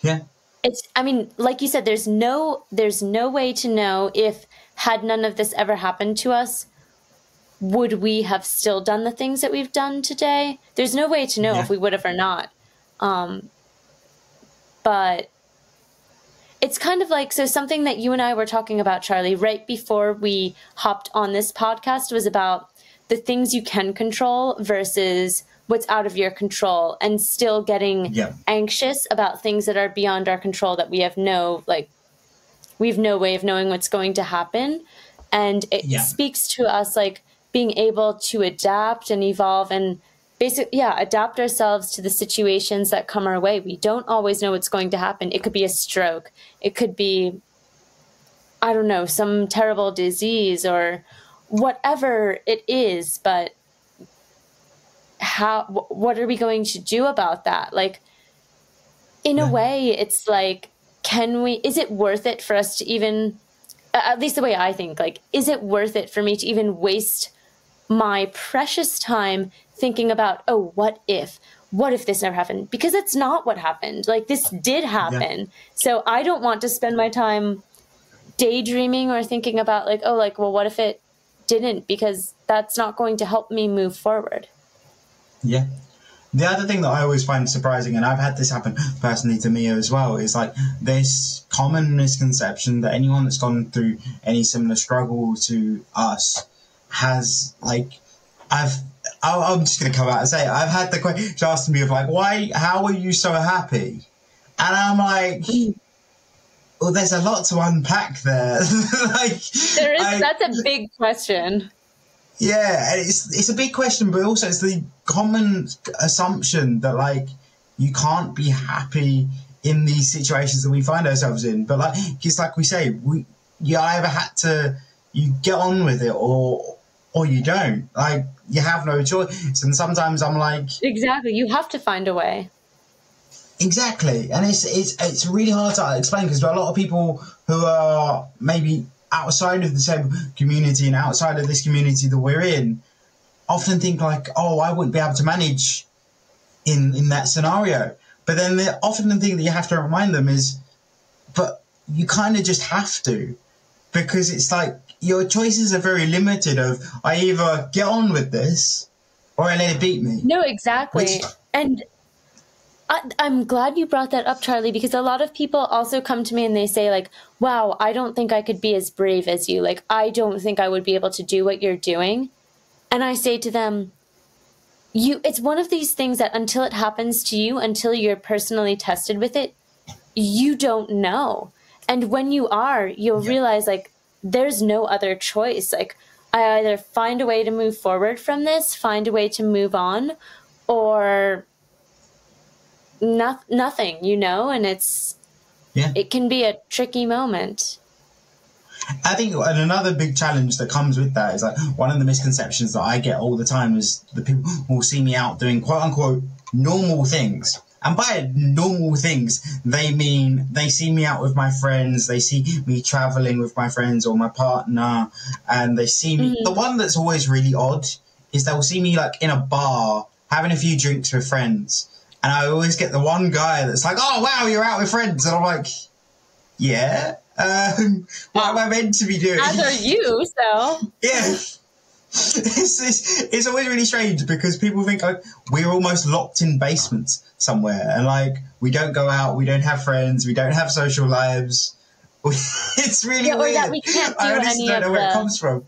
yeah. It's I mean, like you said there's no there's no way to know if had none of this ever happened to us would we have still done the things that we've done today? There's no way to know yeah. if we would have or not. Um, but it's kind of like so something that you and I were talking about, Charlie, right before we hopped on this podcast was about the things you can control versus what's out of your control and still getting yeah. anxious about things that are beyond our control that we have no like we have no way of knowing what's going to happen and it yeah. speaks to us like being able to adapt and evolve and basically yeah adapt ourselves to the situations that come our way we don't always know what's going to happen it could be a stroke it could be i don't know some terrible disease or whatever it is but how what are we going to do about that like in a way it's like can we is it worth it for us to even at least the way i think like is it worth it for me to even waste my precious time thinking about, oh, what if? What if this never happened? Because it's not what happened. Like this did happen. Yeah. So I don't want to spend my time daydreaming or thinking about like, oh, like, well, what if it didn't? Because that's not going to help me move forward. Yeah. The other thing that I always find surprising, and I've had this happen personally to me as well, is like this common misconception that anyone that's gone through any similar struggle to us has like I've I'm just to come out and say it. I've had the question asked me of like, why, how are you so happy? And I'm like, well, there's a lot to unpack there. like, there is. I, that's a big question. Yeah, it's it's a big question, but also it's the common assumption that like you can't be happy in these situations that we find ourselves in. But like, it's like we say, we you either had to you get on with it or or you don't. Like you have no choice. And sometimes I'm like, exactly, you have to find a way. Exactly, and it's it's it's really hard to explain because there are a lot of people who are maybe outside of the same community and outside of this community that we're in, often think like, oh, I wouldn't be able to manage in in that scenario. But then the often the thing that you have to remind them is, but you kind of just have to, because it's like your choices are very limited of I either get on with this or I let it beat me. No, exactly. Which, and I, am glad you brought that up, Charlie, because a lot of people also come to me and they say, like, wow, I don't think I could be as brave as you. Like, I don't think I would be able to do what you're doing. And I say to them, you it's one of these things that until it happens to you, until you're personally tested with it, you don't know. And when you are, you'll yeah. realize like there's no other choice. Like, I either find a way to move forward from this, find a way to move on, or no- nothing, you know? And it's, yeah. it can be a tricky moment. I think and another big challenge that comes with that is like one of the misconceptions that I get all the time is the people will see me out doing quote unquote normal things. And by normal things, they mean they see me out with my friends, they see me traveling with my friends or my partner, and they see me. Mm-hmm. The one that's always really odd is they'll see me like in a bar having a few drinks with friends. And I always get the one guy that's like, oh, wow, you're out with friends. And I'm like, yeah. Um, what am I meant to be doing? As are you, so. yeah. It's, it's, it's always really strange because people think like we're almost locked in basements somewhere and like we don't go out, we don't have friends, we don't have social lives. it's really yeah, weird. we can't do I honestly don't know where the... it comes from.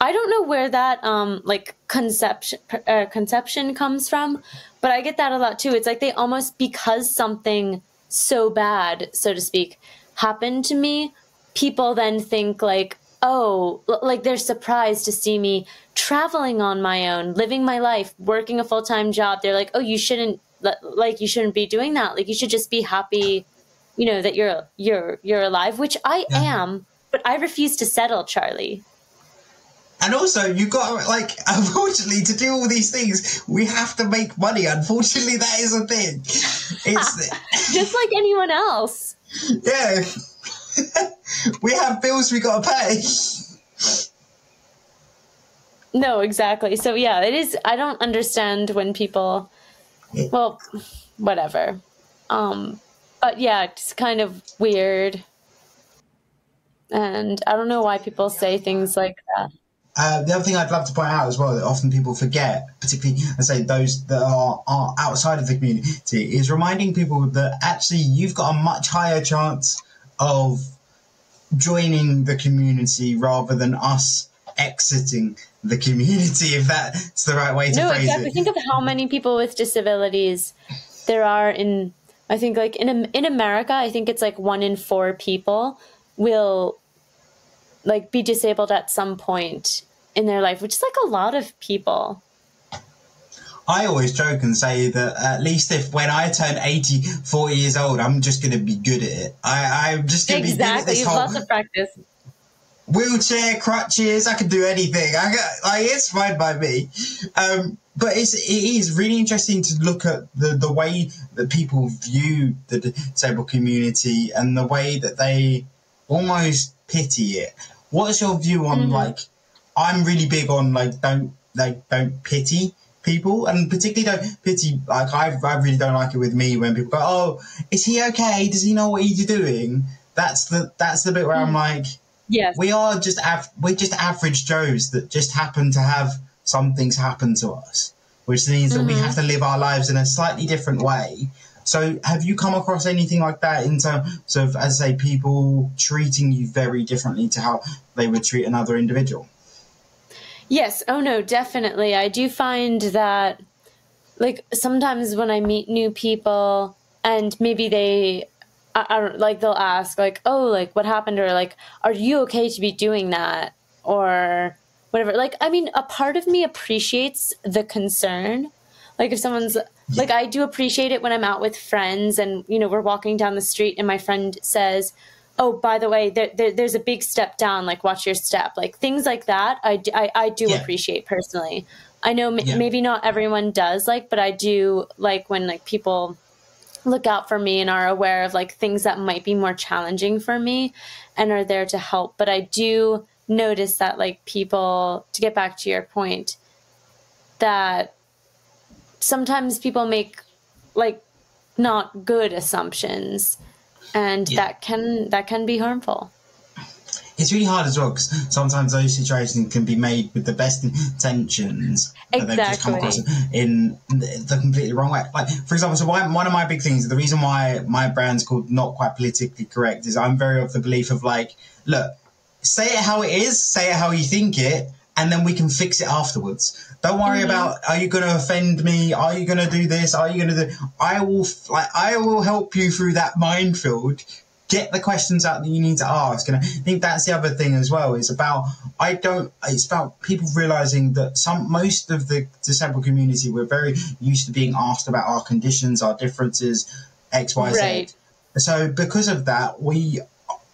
I don't know where that um like conception uh, conception comes from, but I get that a lot too. It's like they almost because something so bad, so to speak, happened to me, people then think like, oh, like they're surprised to see me traveling on my own, living my life, working a full time job. They're like, oh, you shouldn't like you shouldn't be doing that. Like you should just be happy, you know, that you're you're you're alive, which I yeah. am, but I refuse to settle, Charlie. And also, you got like, unfortunately, to do all these things, we have to make money. Unfortunately, that is a thing. It's just like anyone else. Yeah. we have bills we got to pay. No, exactly. So yeah, it is. I don't understand when people. Well, whatever. Um, but yeah, it's kind of weird, and I don't know why people say things like that. Uh, the other thing I'd love to point out as well that often people forget, particularly I say those that are, are outside of the community, is reminding people that actually you've got a much higher chance of joining the community rather than us exiting the community, if that's the right way to no, phrase exactly. it. Think of how many people with disabilities there are in. I think like in in America, I think it's like one in four people will like be disabled at some point in their life, which is like a lot of people. I always joke and say that at least if when I turn 84 years old, I'm just going to be good at it. I, I'm just going to exactly. be good at this You've whole lots of practice. wheelchair, crutches. I can do anything. I got, like it's fine by me. Um, but it's it is really interesting to look at the the way that people view the disabled community and the way that they almost pity it. What's your view on Mm-hmm. like? I'm really big on like don't like don't pity people and particularly don't pity like I, I really don't like it with me when people go oh is he okay does he know what he's doing that's the that's the bit where I'm like Yes. we are just av- we're just average Joes that just happen to have some things happen to us, which means that we have to live our lives in a slightly different way. So, have you come across anything like that in terms of, as I say, people treating you very differently to how they would treat another individual? Yes. Oh no, definitely. I do find that like sometimes when I meet new people and maybe they I, I don't like they'll ask like, "Oh, like what happened?" or like, "Are you okay to be doing that?" or whatever. Like I mean, a part of me appreciates the concern. Like if someone's like I do appreciate it when I'm out with friends and you know, we're walking down the street and my friend says, oh by the way there, there, there's a big step down like watch your step like things like that I do Yeah. appreciate personally i know m- Yeah. maybe not everyone does like but i do like when like people look out for me and are aware of like things that might be more challenging for me and are there to help but i do notice that like people to get back to your point that sometimes people make like not good assumptions and Yeah. that can that can be harmful It's really hard as well because sometimes those situations can be made with the best intentions, but they've just come across in the the completely wrong way. Like, for example, so one, one of my big things, the reason why my brand's called Not Quite Politically Correct is I'm very of the belief of like, look, say it how it is, say it how you think it, and then we can fix it afterwards. Don't worry mm-hmm. about are you going to offend me? Are you going to do this? Are you going to do? I will like I will help you through that minefield. Get the questions out that you need to ask, and I think that's the other thing as well. Is about I don't. It's about people realizing that some most of the disabled community we're very used to being asked about our conditions, our differences, X, Y, Z. Right. So because of that, we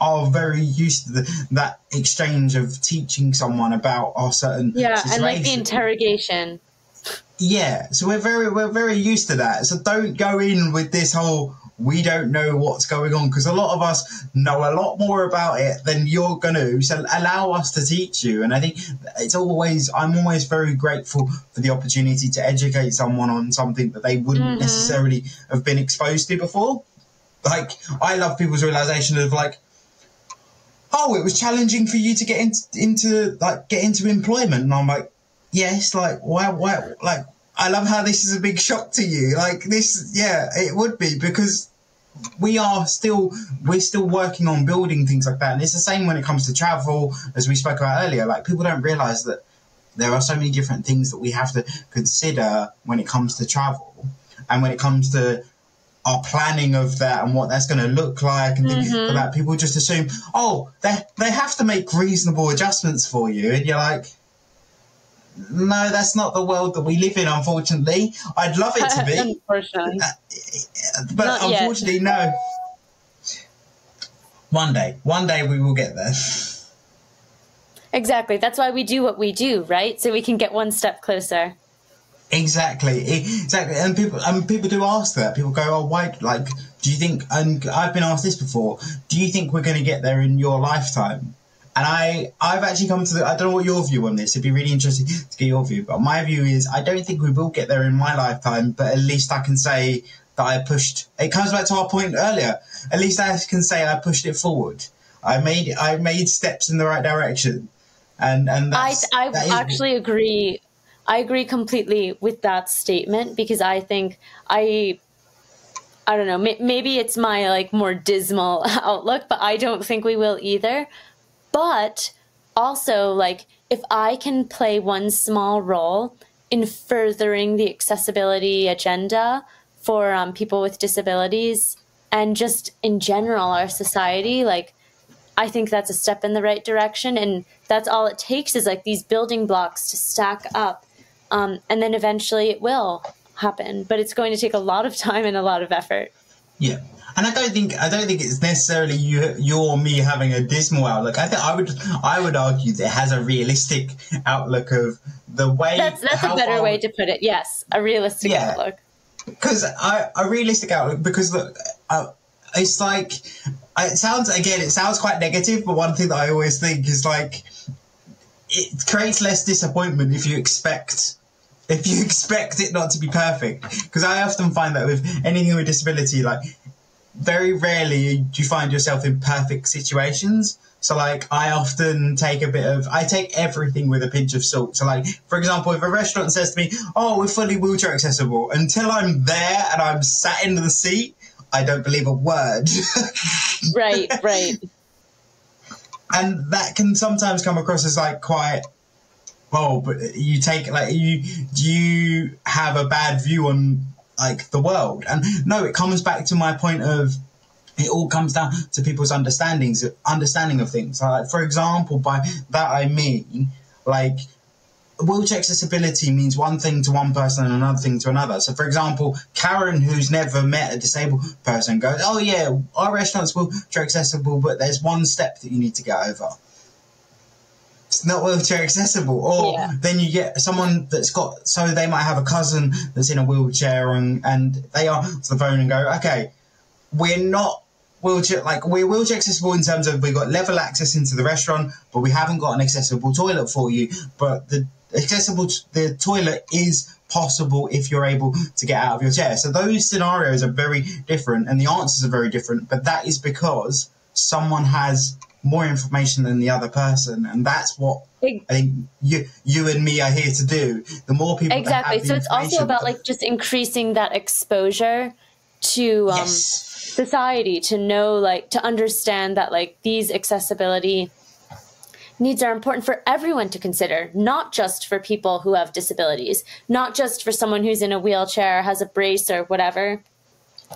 are very used to the, that exchange of teaching someone about our certain yeah and like the interrogation yeah, so we're very we're very used to that. So don't go in with this whole we don't know what's going on because a lot of us know a lot more about it than you're going to. So allow us to teach you. And I think it's always I'm always very grateful for the opportunity to educate someone on something that they wouldn't mm-hmm. necessarily have been exposed to before. Like I love people's realization of like oh, it was challenging for you to get into, into like get into employment, and I'm like, yes, like why, why, like I love how this is a big shock to you. Like this, yeah, it would be because we are still we're still working on building things like that, and it's the same when it comes to travel, as we spoke about earlier. Like people don't realize that there are so many different things that we have to consider when it comes to travel, and when it comes to our planning of that and what that's going to look like and things mm-hmm. like that. People just assume, oh, they they have to make reasonable adjustments for you, and you're like, no, that's not the world that we live in. Unfortunately, I'd love it to be, unfortunately uh, but Not yet. unfortunately, no. One day, one day we will get there. exactly that's why we do what we do right so we can get one step closer Exactly, exactly, and people and people do ask that. People go, "Oh, why?" Like, do you think? And I've been asked this before. Do you think we're going to get there in your lifetime? And I, I've actually come to the. I don't know what your view on this. It'd be really interesting to get your view. But my view is, I don't think we will get there in my lifetime. But at least I can say that I pushed. It comes back to our point earlier. At least I can say I pushed it forward. I made, I made steps in the right direction. And and I, I actually agree I agree completely with that statement because I think I I don't know, maybe it's my like more dismal outlook, but I don't think we will either. But also like if I can play one small role in furthering the accessibility agenda for um, people with disabilities and just in general our society, like I think that's a step in the right direction. And that's all it takes is like these building blocks to stack up um, and then eventually it will happen, but it's going to take a lot of time and a lot of effort. Yeah. And I don't think I don't think it's necessarily you, you or me having a dismal outlook. I think I would I would argue that it has a realistic outlook of the way. That's that's a better way to put it. Yes, a realistic yeah. outlook. Because a realistic outlook. Because look, uh, it's like it sounds again. It sounds quite negative, but one thing that I always think is like it creates less disappointment if you expect if you expect it not to be perfect. Because I often find that with anything with disability, like very rarely do you find yourself in perfect situations. So like I often take a bit of I take everything with a pinch of salt. So like for example, if a restaurant says to me, "Oh, we're fully wheelchair accessible," until I'm there and I'm sat in the seat, I don't believe a word. right, right. And that can sometimes come across as like quite oh, but you take like you do you have a bad view on like the world? And no, it comes back to my point of it all comes down to people's understandings understanding of things. Like for example, by that I mean like wheelchair accessibility means one thing to one person and another thing to another. So, for example, Karen, who's never met a disabled person, goes, "Oh yeah, our restaurant's wheelchair accessible, but there's one step that you need to get over." It's not wheelchair accessible. Or yeah. then you get someone that's got, so they might have a cousin that's in a wheelchair and, and they answer the phone and go, okay, we're not wheelchair, like we're wheelchair accessible in terms of we've got level access into the restaurant, but we haven't got an accessible toilet for you. But the accessible, the toilet is possible if you're able to get out of your chair. So those scenarios are very different and the answers are very different, but that is because someone has more information than the other person, and that's what I think you you and me are here to do. The more people exactly. so it's also about like just increasing that exposure to um, yes. society to know like to understand that like these accessibility needs are important for everyone to consider, not just for people who have disabilities, not just for someone who's in a wheelchair, has a brace or whatever.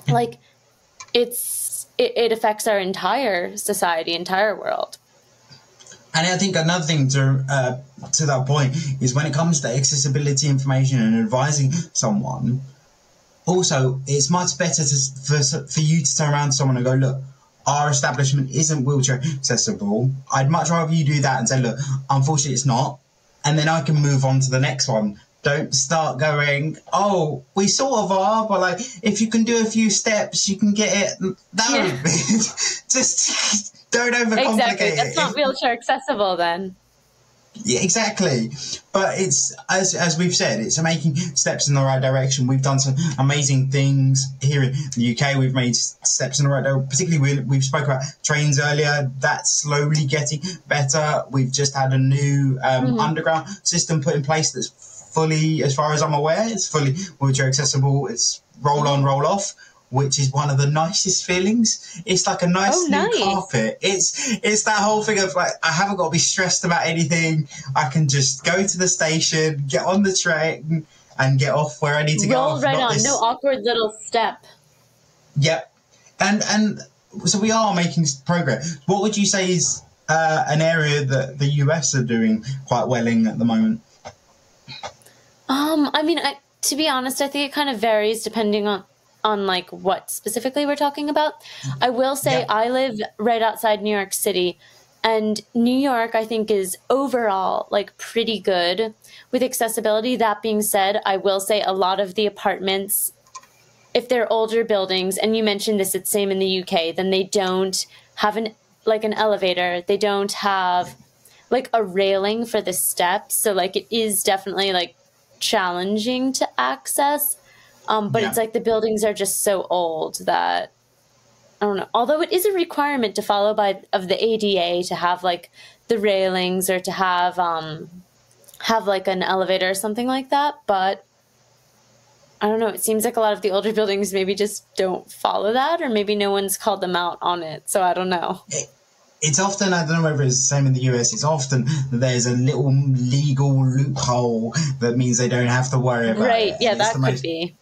Like it's it, it affects our entire society, entire world. And I think another thing to uh, to that point is when it comes to accessibility information and advising someone. Also, it's much better to, for for you to turn around to someone and go, "Look, our establishment isn't wheelchair accessible. I'd much rather you do that and say, look, unfortunately, it's not." And then I can move on to the next one don't start going, oh, we sort of are, but like, if you can do a few steps, you can get it. No, yeah. just don't overcomplicate exactly. That's not wheelchair accessible then. Yeah, exactly. But it's as as we've said, it's making steps in the right direction. We've done some amazing things here in the UK. We've made steps in the right direction. Particularly, we, we've spoke about trains earlier. That's slowly getting better. We've just had a new um, mm-hmm. underground system put in place that's fully, as far as I'm aware, it's fully wheelchair accessible. It's roll on, roll off, which is one of the nicest feelings. It's like a nice oh, new nice. carpet. It's it's that whole thing of like I haven't got to be stressed about anything. I can just go to the station, get on the train, and get off where I need to roll go. right on, this... no awkward little step. Yep, and and so we are making progress. What would you say is uh, an area that the US are doing quite well in at the moment? Um, I mean, I, to be honest, I think it kind of varies depending on on like what specifically we're talking about. I will say yeah. I live right outside New York City, And New York, I think, is overall like pretty good with accessibility. That being said, I will say a lot of the apartments, if they're older buildings, and you mentioned this, it's the same in the UK, then they don't have an like an elevator. They don't have like a railing for the steps. So like it is definitely like challenging to access. Um, but yeah. it's like the buildings are just so old that I don't know. Although it is a requirement to follow by of the ADA to have like the railings or to have um have like an elevator or something like that, but I don't know. It seems like a lot of the older buildings maybe just don't follow that, or maybe no one's called them out on it. So I don't know. It, it's often I don't know whether it's the same in the US. It's often there's a little legal loophole that means they don't have to worry about right. it. Right? Yeah, that could most, be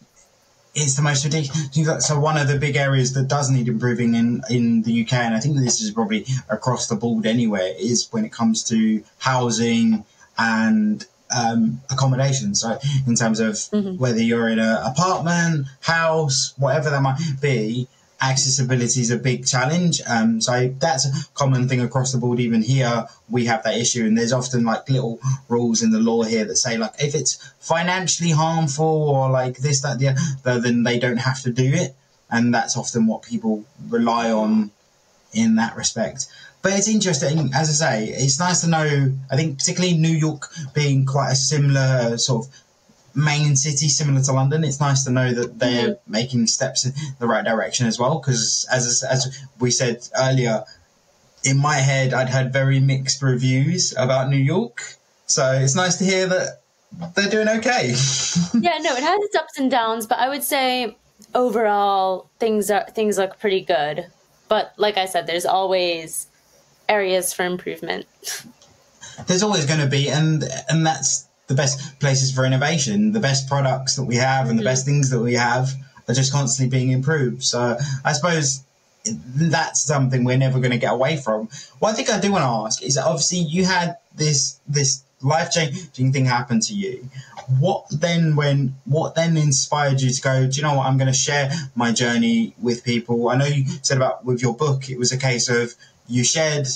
it's the most ridiculous. So one of the big areas that does need improving in in the UK, and I think this is probably across the board anywhere, is when it comes to housing and um, accommodation. So in terms of mm-hmm. whether you're in an apartment, house, whatever that might be, accessibility is a big challenge. Um, so that's a common thing across the board. Even here, we have that issue, and there's often like little rules in the law here that say like if it's financially harmful or like this, that, the other, then they don't have to do it, and that's often what people rely on in that respect. But it's interesting, as I say, it's nice to know. I think particularly New York being quite a similar sort of main city similar to London, it's nice to know that they're mm-hmm. making steps in the right direction as well. Because as as we said earlier, in my head, I'd had very mixed reviews about New York, so it's nice to hear that they're doing okay. yeah, no, it has its ups and downs, but I would say overall things are things look pretty good. But like I said, there's always areas for improvement. There's always going to be, and and that's the best places for innovation. The best products that we have and the mm-hmm. best things that we have are just constantly being improved. So I suppose that's something we're never going to get away from. I think I do want to ask is that obviously you had this this life changing thing happen to you. What then when what then inspired you to go, do you know what, I'm gonna share my journey with people. I know you said about with your book, it was a case of you shared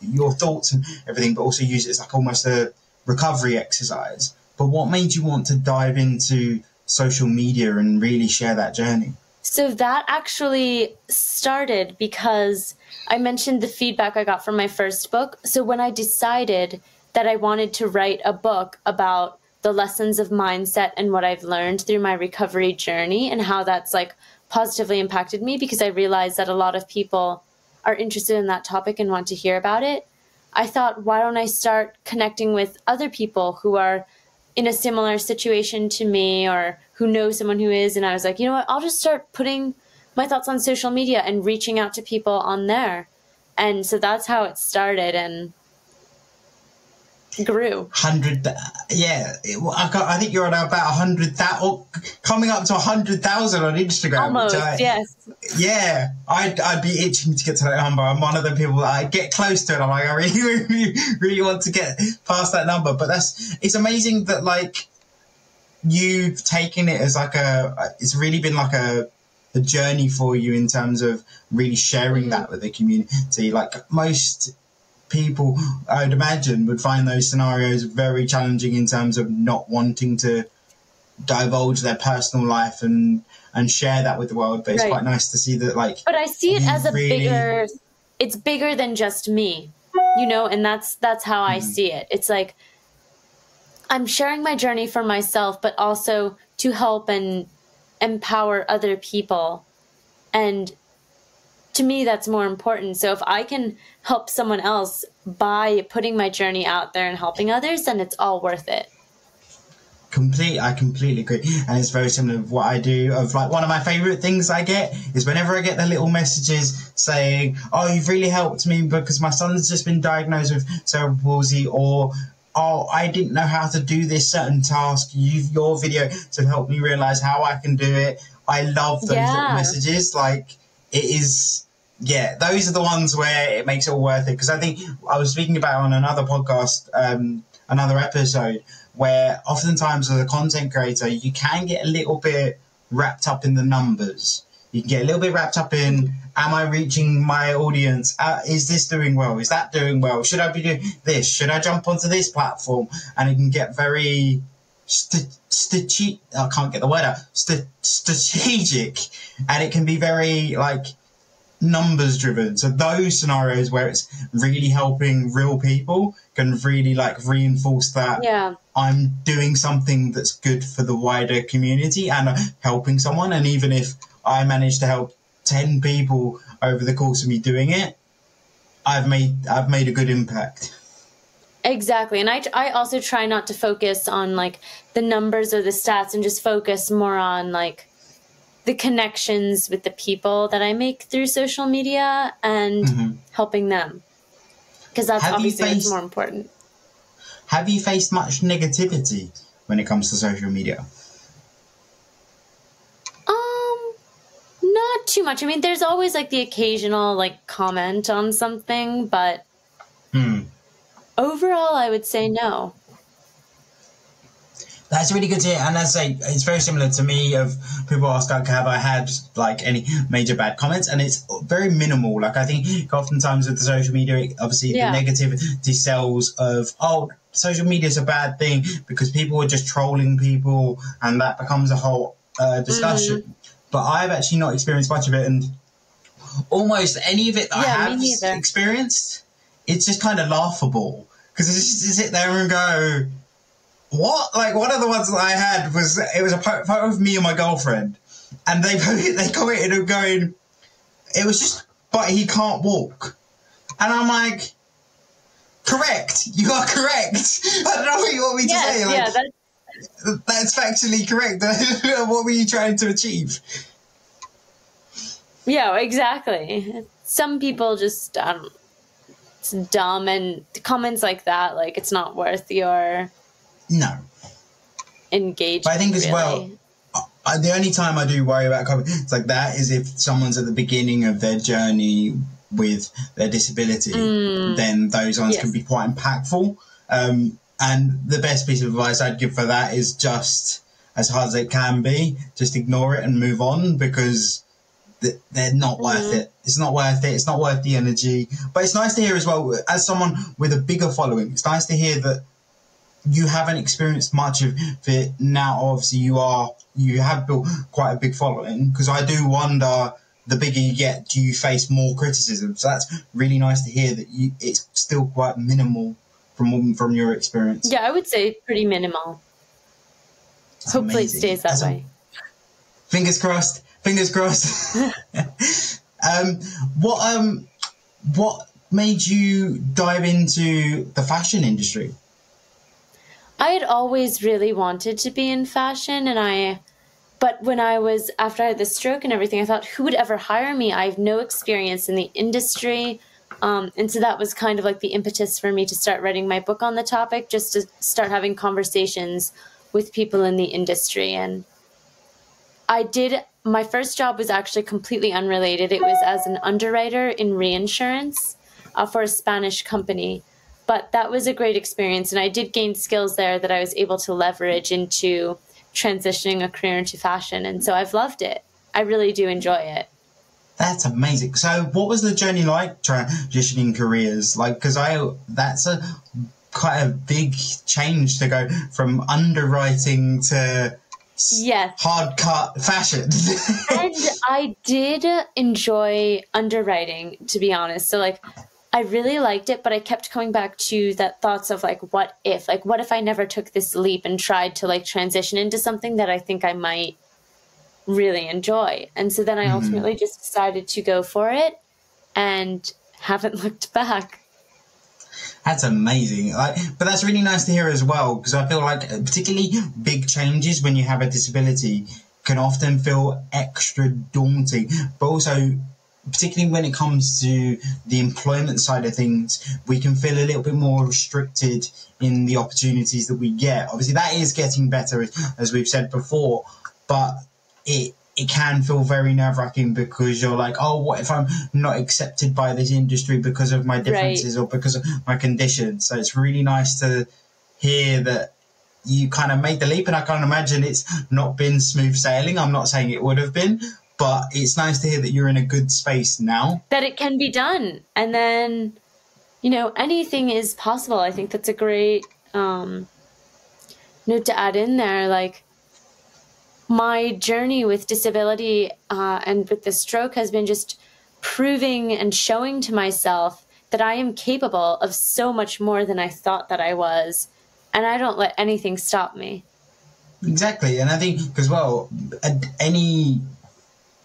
your thoughts and everything, but also use it as like almost a recovery exercise. But what made you want to dive into social media and really share that journey? So that actually started because I mentioned the feedback I got from my first book. So when I decided that I wanted to write a book about the lessons of mindset and what I've learned through my recovery journey and how that's like positively impacted me because I realized that a lot of people are interested in that topic and want to hear about it. I thought, why don't I start connecting with other people who are in a similar situation to me or who know someone who is? And I was like, you know what? I'll just start putting my thoughts on social media and reaching out to people on there. And so that's how it started. And grew. Hundred, yeah. I, I think you're on about a hundred thousand, coming up to a hundred thousand on Instagram. Almost, I, yes. Yeah, I'd, I'd be itching to get to that number. I'm one of the people that I get close to it. I'm like, I really, really, really want to get past that number. But that's, it's amazing that like you've taken it as like a, it's really been like a, a journey for you in terms of really sharing mm-hmm. that with the community. Like most people, I would imagine, would find those scenarios very challenging in terms of not wanting to divulge their personal life and and share that with the world. But it's right. quite nice to see that, like. But I see it as a really... bigger. It's bigger than just me, you know, and that's that's how I mm. see it. It's like I'm sharing my journey for myself, but also to help and empower other people and to me that's more important. So if i can help someone else by putting my journey out there and helping others then it's all worth it. Complete i completely agree. And it's very similar to what i do. Of like one of my favorite things i get is whenever i get the little messages saying oh you've really helped me because my son's just been diagnosed with cerebral palsy or oh i didn't know how to do this certain task. You've, your video to help me realize how i can do it. I love those yeah. little messages. Like it is yeah, those are the ones where it makes it all worth it. Because I think I was speaking about on another podcast, um, another episode, where oftentimes as a content creator, you can get a little bit wrapped up in the numbers. you can get a little bit wrapped up in am I reaching my audience? Uh, is this doing well? Is that doing well? Should I be doing this? Should I jump onto this platform? And it can get very st- st- I can't get the word out. St- strategic, and it can be very like numbers driven. So those scenarios where it's really helping real people can really like reinforce that. Yeah. I'm doing something that's good for the wider community and helping someone. And even if I manage to help 10 people over the course of me doing it, I've made, I've made a good impact. Exactly. And I, I also try not to focus on like the numbers or the stats and just focus more on like the connections with the people that I make through social media and mm-hmm. helping them. Because that's have obviously faced, what's more important. Have you faced much negativity when it comes to social media? Um, Not too much. I mean, there's always like the occasional like comment on something, but hmm. overall, I would say no. That's really good to hear, and as I say, it's very similar to me. Of people ask, like, have I had like any major bad comments? And it's very minimal. Like I think oftentimes with the social media, obviously yeah. the negativity sells of oh, social media is a bad thing because people are just trolling people, and that becomes a whole uh, discussion. Mm-hmm but I've actually not experienced much of it, and almost any of it that yeah, I have experienced, it's just kind of laughable because it's just to sit there and go, "What?" Like one of the ones that I had was it was a photo of me and my girlfriend, and they they commented and going, "It was just, but he can't walk," and I'm like. Correct. You are correct. I don't know what you want me to yes, say. Like, yeah, that's that's factually correct. what were you trying to achieve? Yeah, exactly. Some people just um, it's dumb and comments like that, like it's not worth your no engagement. But I think as really. well. I, the only time I do worry about it's like that is if someone's at the beginning of their journey with their disability, mm. then those ones yes. can be quite impactful. Um, and the best piece of advice I'd give for that is just as hard as it can be, just ignore it and move on because they're not worth mm-hmm. it. It's not worth it. It's not worth the energy. But it's nice to hear as well, as someone with a bigger following, it's nice to hear that you haven't experienced much of it. Now, obviously, you are, you have built quite a big following because I do wonder the bigger you get, do you face more criticism? So that's really nice to hear that you, it's still quite minimal from from your experience? Yeah, I would say pretty minimal. That's Hopefully, amazing. it stays that That's way. A, fingers crossed. Fingers crossed. um, what um, what made you dive into the fashion industry? I had always really wanted to be in fashion, and I. But when I was after I had the stroke and everything, I thought, who would ever hire me? I have no experience in the industry. Um, and so that was kind of like the impetus for me to start writing my book on the topic, just to start having conversations with people in the industry. And I did, my first job was actually completely unrelated. It was as an underwriter in reinsurance uh, for a Spanish company. But that was a great experience. And I did gain skills there that I was able to leverage into transitioning a career into fashion. And so I've loved it. I really do enjoy it. That's amazing. So, what was the journey like transitioning careers? Like, because I that's a quite a big change to go from underwriting to yes hard cut fashion. and I did enjoy underwriting, to be honest. So, like, I really liked it, but I kept coming back to that thoughts of like, what if? Like, what if I never took this leap and tried to like transition into something that I think I might really enjoy. And so then I mm-hmm. ultimately just decided to go for it and haven't looked back. That's amazing. Like, but that's really nice to hear as well because I feel like particularly big changes when you have a disability can often feel extra daunting, but also particularly when it comes to the employment side of things, we can feel a little bit more restricted in the opportunities that we get. Obviously, that is getting better, as we've said before, but it it can feel very nerve wracking because you're like, oh, what if I'm not accepted by this industry because of my differences right. or because of my condition? So it's really nice to hear that you kind of made the leap. And I can't imagine it's not been smooth sailing. I'm not saying it would have been, but it's nice to hear that you're in a good space now. That it can be done. And then, you know, anything is possible. I think that's a great um, note to add in there. Like, my journey with disability uh, and with the stroke has been just proving and showing to myself that I am capable of so much more than I thought that I was. And I don't let anything stop me. Exactly. And I think, as well, any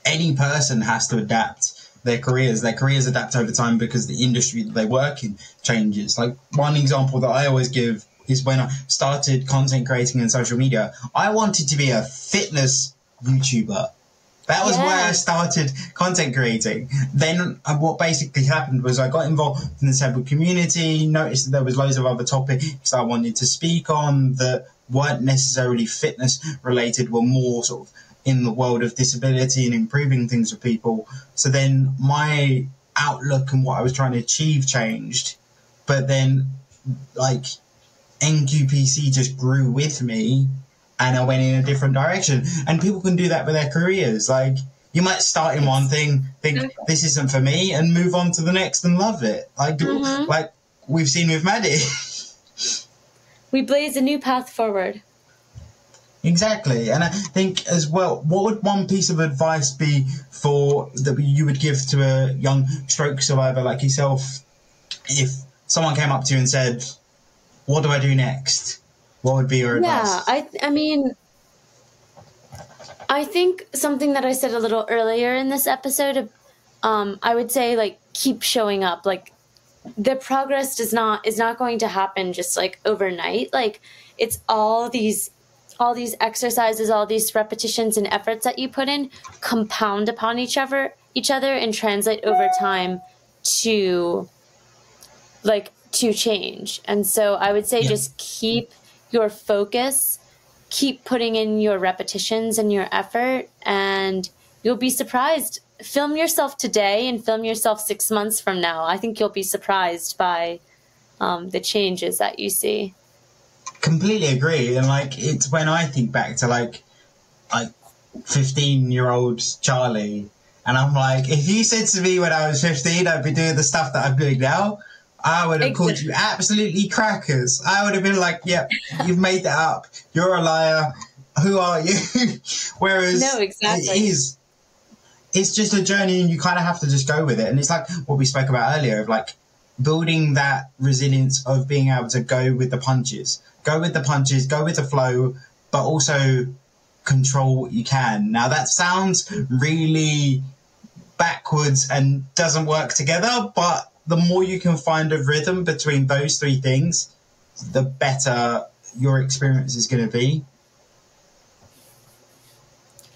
any person has to adapt their careers. Their careers adapt over time because the industry that they work in changes. Like one example that I always give is when I started content creating in social media, I wanted to be a fitness YouTuber. That was yeah. why I started content creating. Then uh, what basically happened was I got involved in the disabled community, noticed that there was loads of other topics I wanted to speak on that weren't necessarily fitness related, were more sort of in the world of disability and improving things for people. So then my outlook and what I was trying to achieve changed. But then, like, NQPC just grew with me and I went in a different direction. And people can do that with their careers. Like, you might start in one thing, think this isn't for me, and move on to the next and love it. Like, mm-hmm. like we've seen with Maddi. we blaze a new path forward. Exactly, and I think as well, what would one piece of advice be for that you would give to a young stroke survivor like yourself if someone came up to you and said, "What do I do next?" What would be your advice? Yeah, I I mean, I think something that I said a little earlier in this episode, um, I would say like keep showing up. Like the progress does not is not going to happen just like overnight. Like it's all these all these exercises, all these repetitions and efforts that you put in compound upon each other, each other and translate over time to like to change. And so I would say yeah. just keep your focus, keep putting in your repetitions and your effort and you'll be surprised. Film yourself today and film yourself 6 months from now. I think you'll be surprised by um, the changes that you see completely agree. And like, it's when I think back to like, like 15 year old Charlie, and I'm like, if you said to me when I was 15, I'd be doing the stuff that I'm doing now, I would have exactly. called you absolutely crackers. I would have been like, yep, you've made that up. You're a liar. Who are you? Whereas no, exactly. it is, it's just a journey and you kind of have to just go with it. And it's like what we spoke about earlier of like building that resilience of being able to go with the punches go with the punches, go with the flow, but also control what you can. Now that sounds really backwards and doesn't work together, but the more you can find a rhythm between those three things, the better your experience is going to be.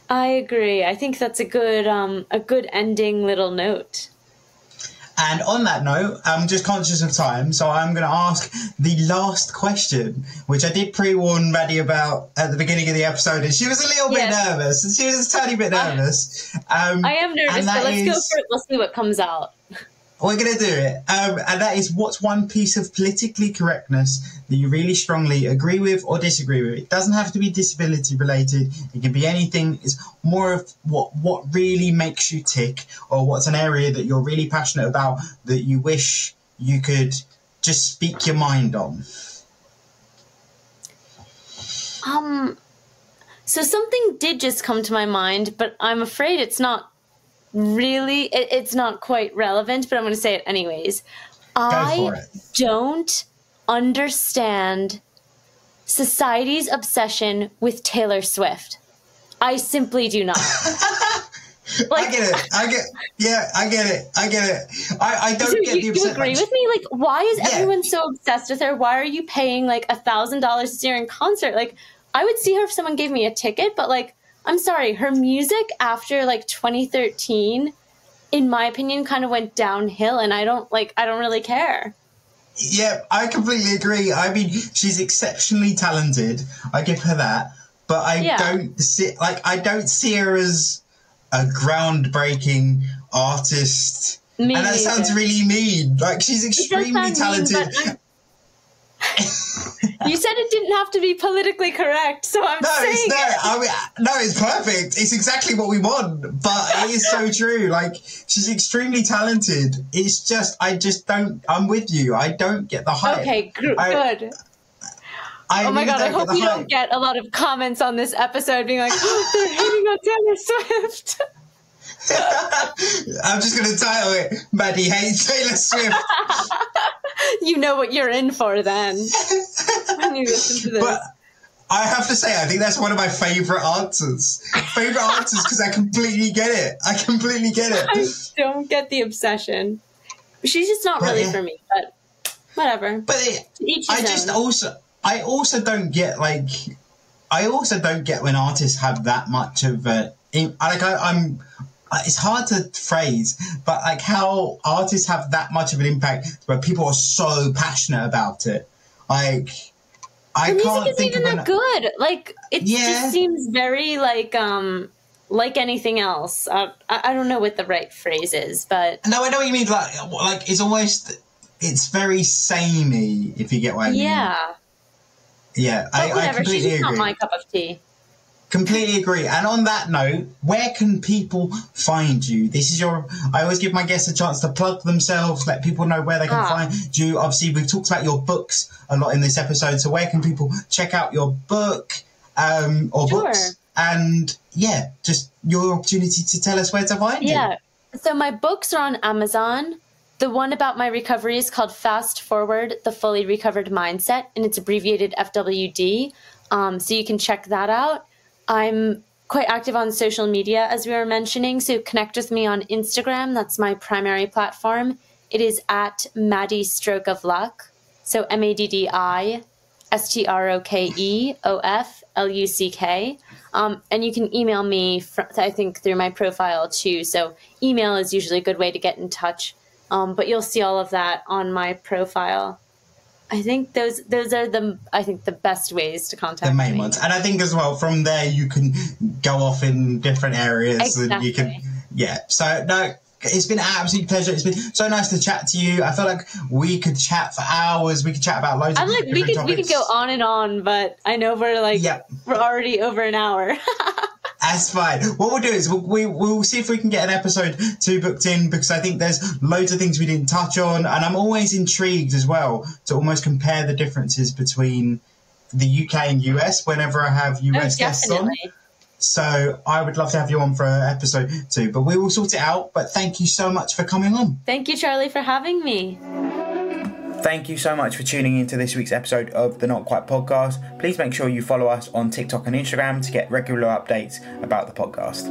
I agree. I think that's a good um, a good ending little note. And on that note, I'm just conscious of time, so I'm going to ask the last question, which I did pre-warn Maddi about at the beginning of the episode, and she was a little bit yes. nervous. She was a tiny bit nervous. Um, I am nervous, but let's is... go for it. Let's see what comes out. We're going to do it. Um, and that is what's one piece of politically correctness that you really strongly agree with or disagree with. It doesn't have to be disability related. It can be anything. It's more of what, what really makes you tick or what's an area that you're really passionate about that you wish you could just speak your mind on. Um, so something did just come to my mind, but I'm afraid it's not really it, it's not quite relevant but i'm going to say it anyways i don't understand society's obsession with taylor swift i simply do not like, I get it. I get. Yeah, I get it. I get it. I, I don't so get you, the. You agree with me? Like, why is yeah. everyone so obsessed with her? Why are you paying like a thousand dollars to see her in concert? Like, I would see her if someone gave me a ticket, but like, I'm sorry, her music after like 2013, in my opinion, kind of went downhill, and I don't like, I don't really care. Yeah, I completely agree. I mean, she's exceptionally talented. I give her that, but I yeah. don't see like I don't see her as a groundbreaking artist. Me and that sounds really mean. Like she's extremely talented. Mean, you said it didn't have to be politically correct, so I'm no, saying it's not. it. I mean, no, it's perfect. It's exactly what we want. But it is so true. Like she's extremely talented. It's just, I just don't. I'm with you. I don't get the hype. Okay, gr- I- good. I Oh my really god, I hope you hype. don't get a lot of comments on this episode being like, oh, they're hating on Taylor Swift. I'm just going to title it Maddi Hates Taylor Swift. you know what you're in for then. when you listen to this. but I have to say, I think that's one of my favourite answers. Favourite answers because I completely get it. I completely get it. I don't get the obsession. She's just not But, really yeah. for me, but whatever. But it, I just own. also, I also don't get like, I also don't get when artists have that much of a, like I, I'm. It's hard to phrase, but like how artists have that much of an impact where people are so passionate about it. Like, I the can't music isn't think even of that good. Like it Yeah. just seems very like um like anything else. Uh, I, I don't know what the right phrase is, but No, I know what you mean. Like, like it's almost, it's very samey. If you get what I mean. yeah. Yeah, But I, I whatever. She's completely just not my cup of tea. Completely agree. And on that note, where can people find you? This is your. I always give my guests a chance to plug themselves, let people know where they can Ah. find you. Obviously, we've talked about your books a lot in this episode. So, where can people check out your book um, or Sure. books? And yeah, just your opportunity to tell us where to find you. Yeah. So my books are on Amazon. The one about my recovery is called Fast Forward: The Fully Recovered Mindset, and it's abbreviated FWD. Um, so you can check that out. I'm quite active on social media, as we were mentioning. So connect with me on Instagram. That's my primary platform. It is at Maddi Stroke of Luck. So M A D D I S T R O K E O F L U C K. Um, and you can email me, fr- I think, through my profile too. So email is usually a good way to get in touch. Um, but you'll see all of that on my profile. I think those those are the I think the best ways to contact the main me. ones. And I think as well from there you can go off in different areas and you can Exactly. yeah. So no, it's been an absolute pleasure. It's been so nice to chat to you. I feel like we could chat for hours. We could chat about loads I'm of like we could we could go on and on, but I know we're like Yep. we're already over an hour. That's fine. What we'll do is we'll, we, we'll see if we can get an episode two booked in because I think there's loads of things we didn't touch on, and I'm always intrigued as well to almost compare the differences between the UK and US whenever I have oh, US guests on. So I would love to have you on for episode two, but we will sort it out. But thank you so much for coming on. Thank you, Charlie, for having me. Thank you so much for tuning into this week's episode of the Not Quite Podcast. Please make sure you follow us on TikTok and Instagram to get regular updates about the podcast.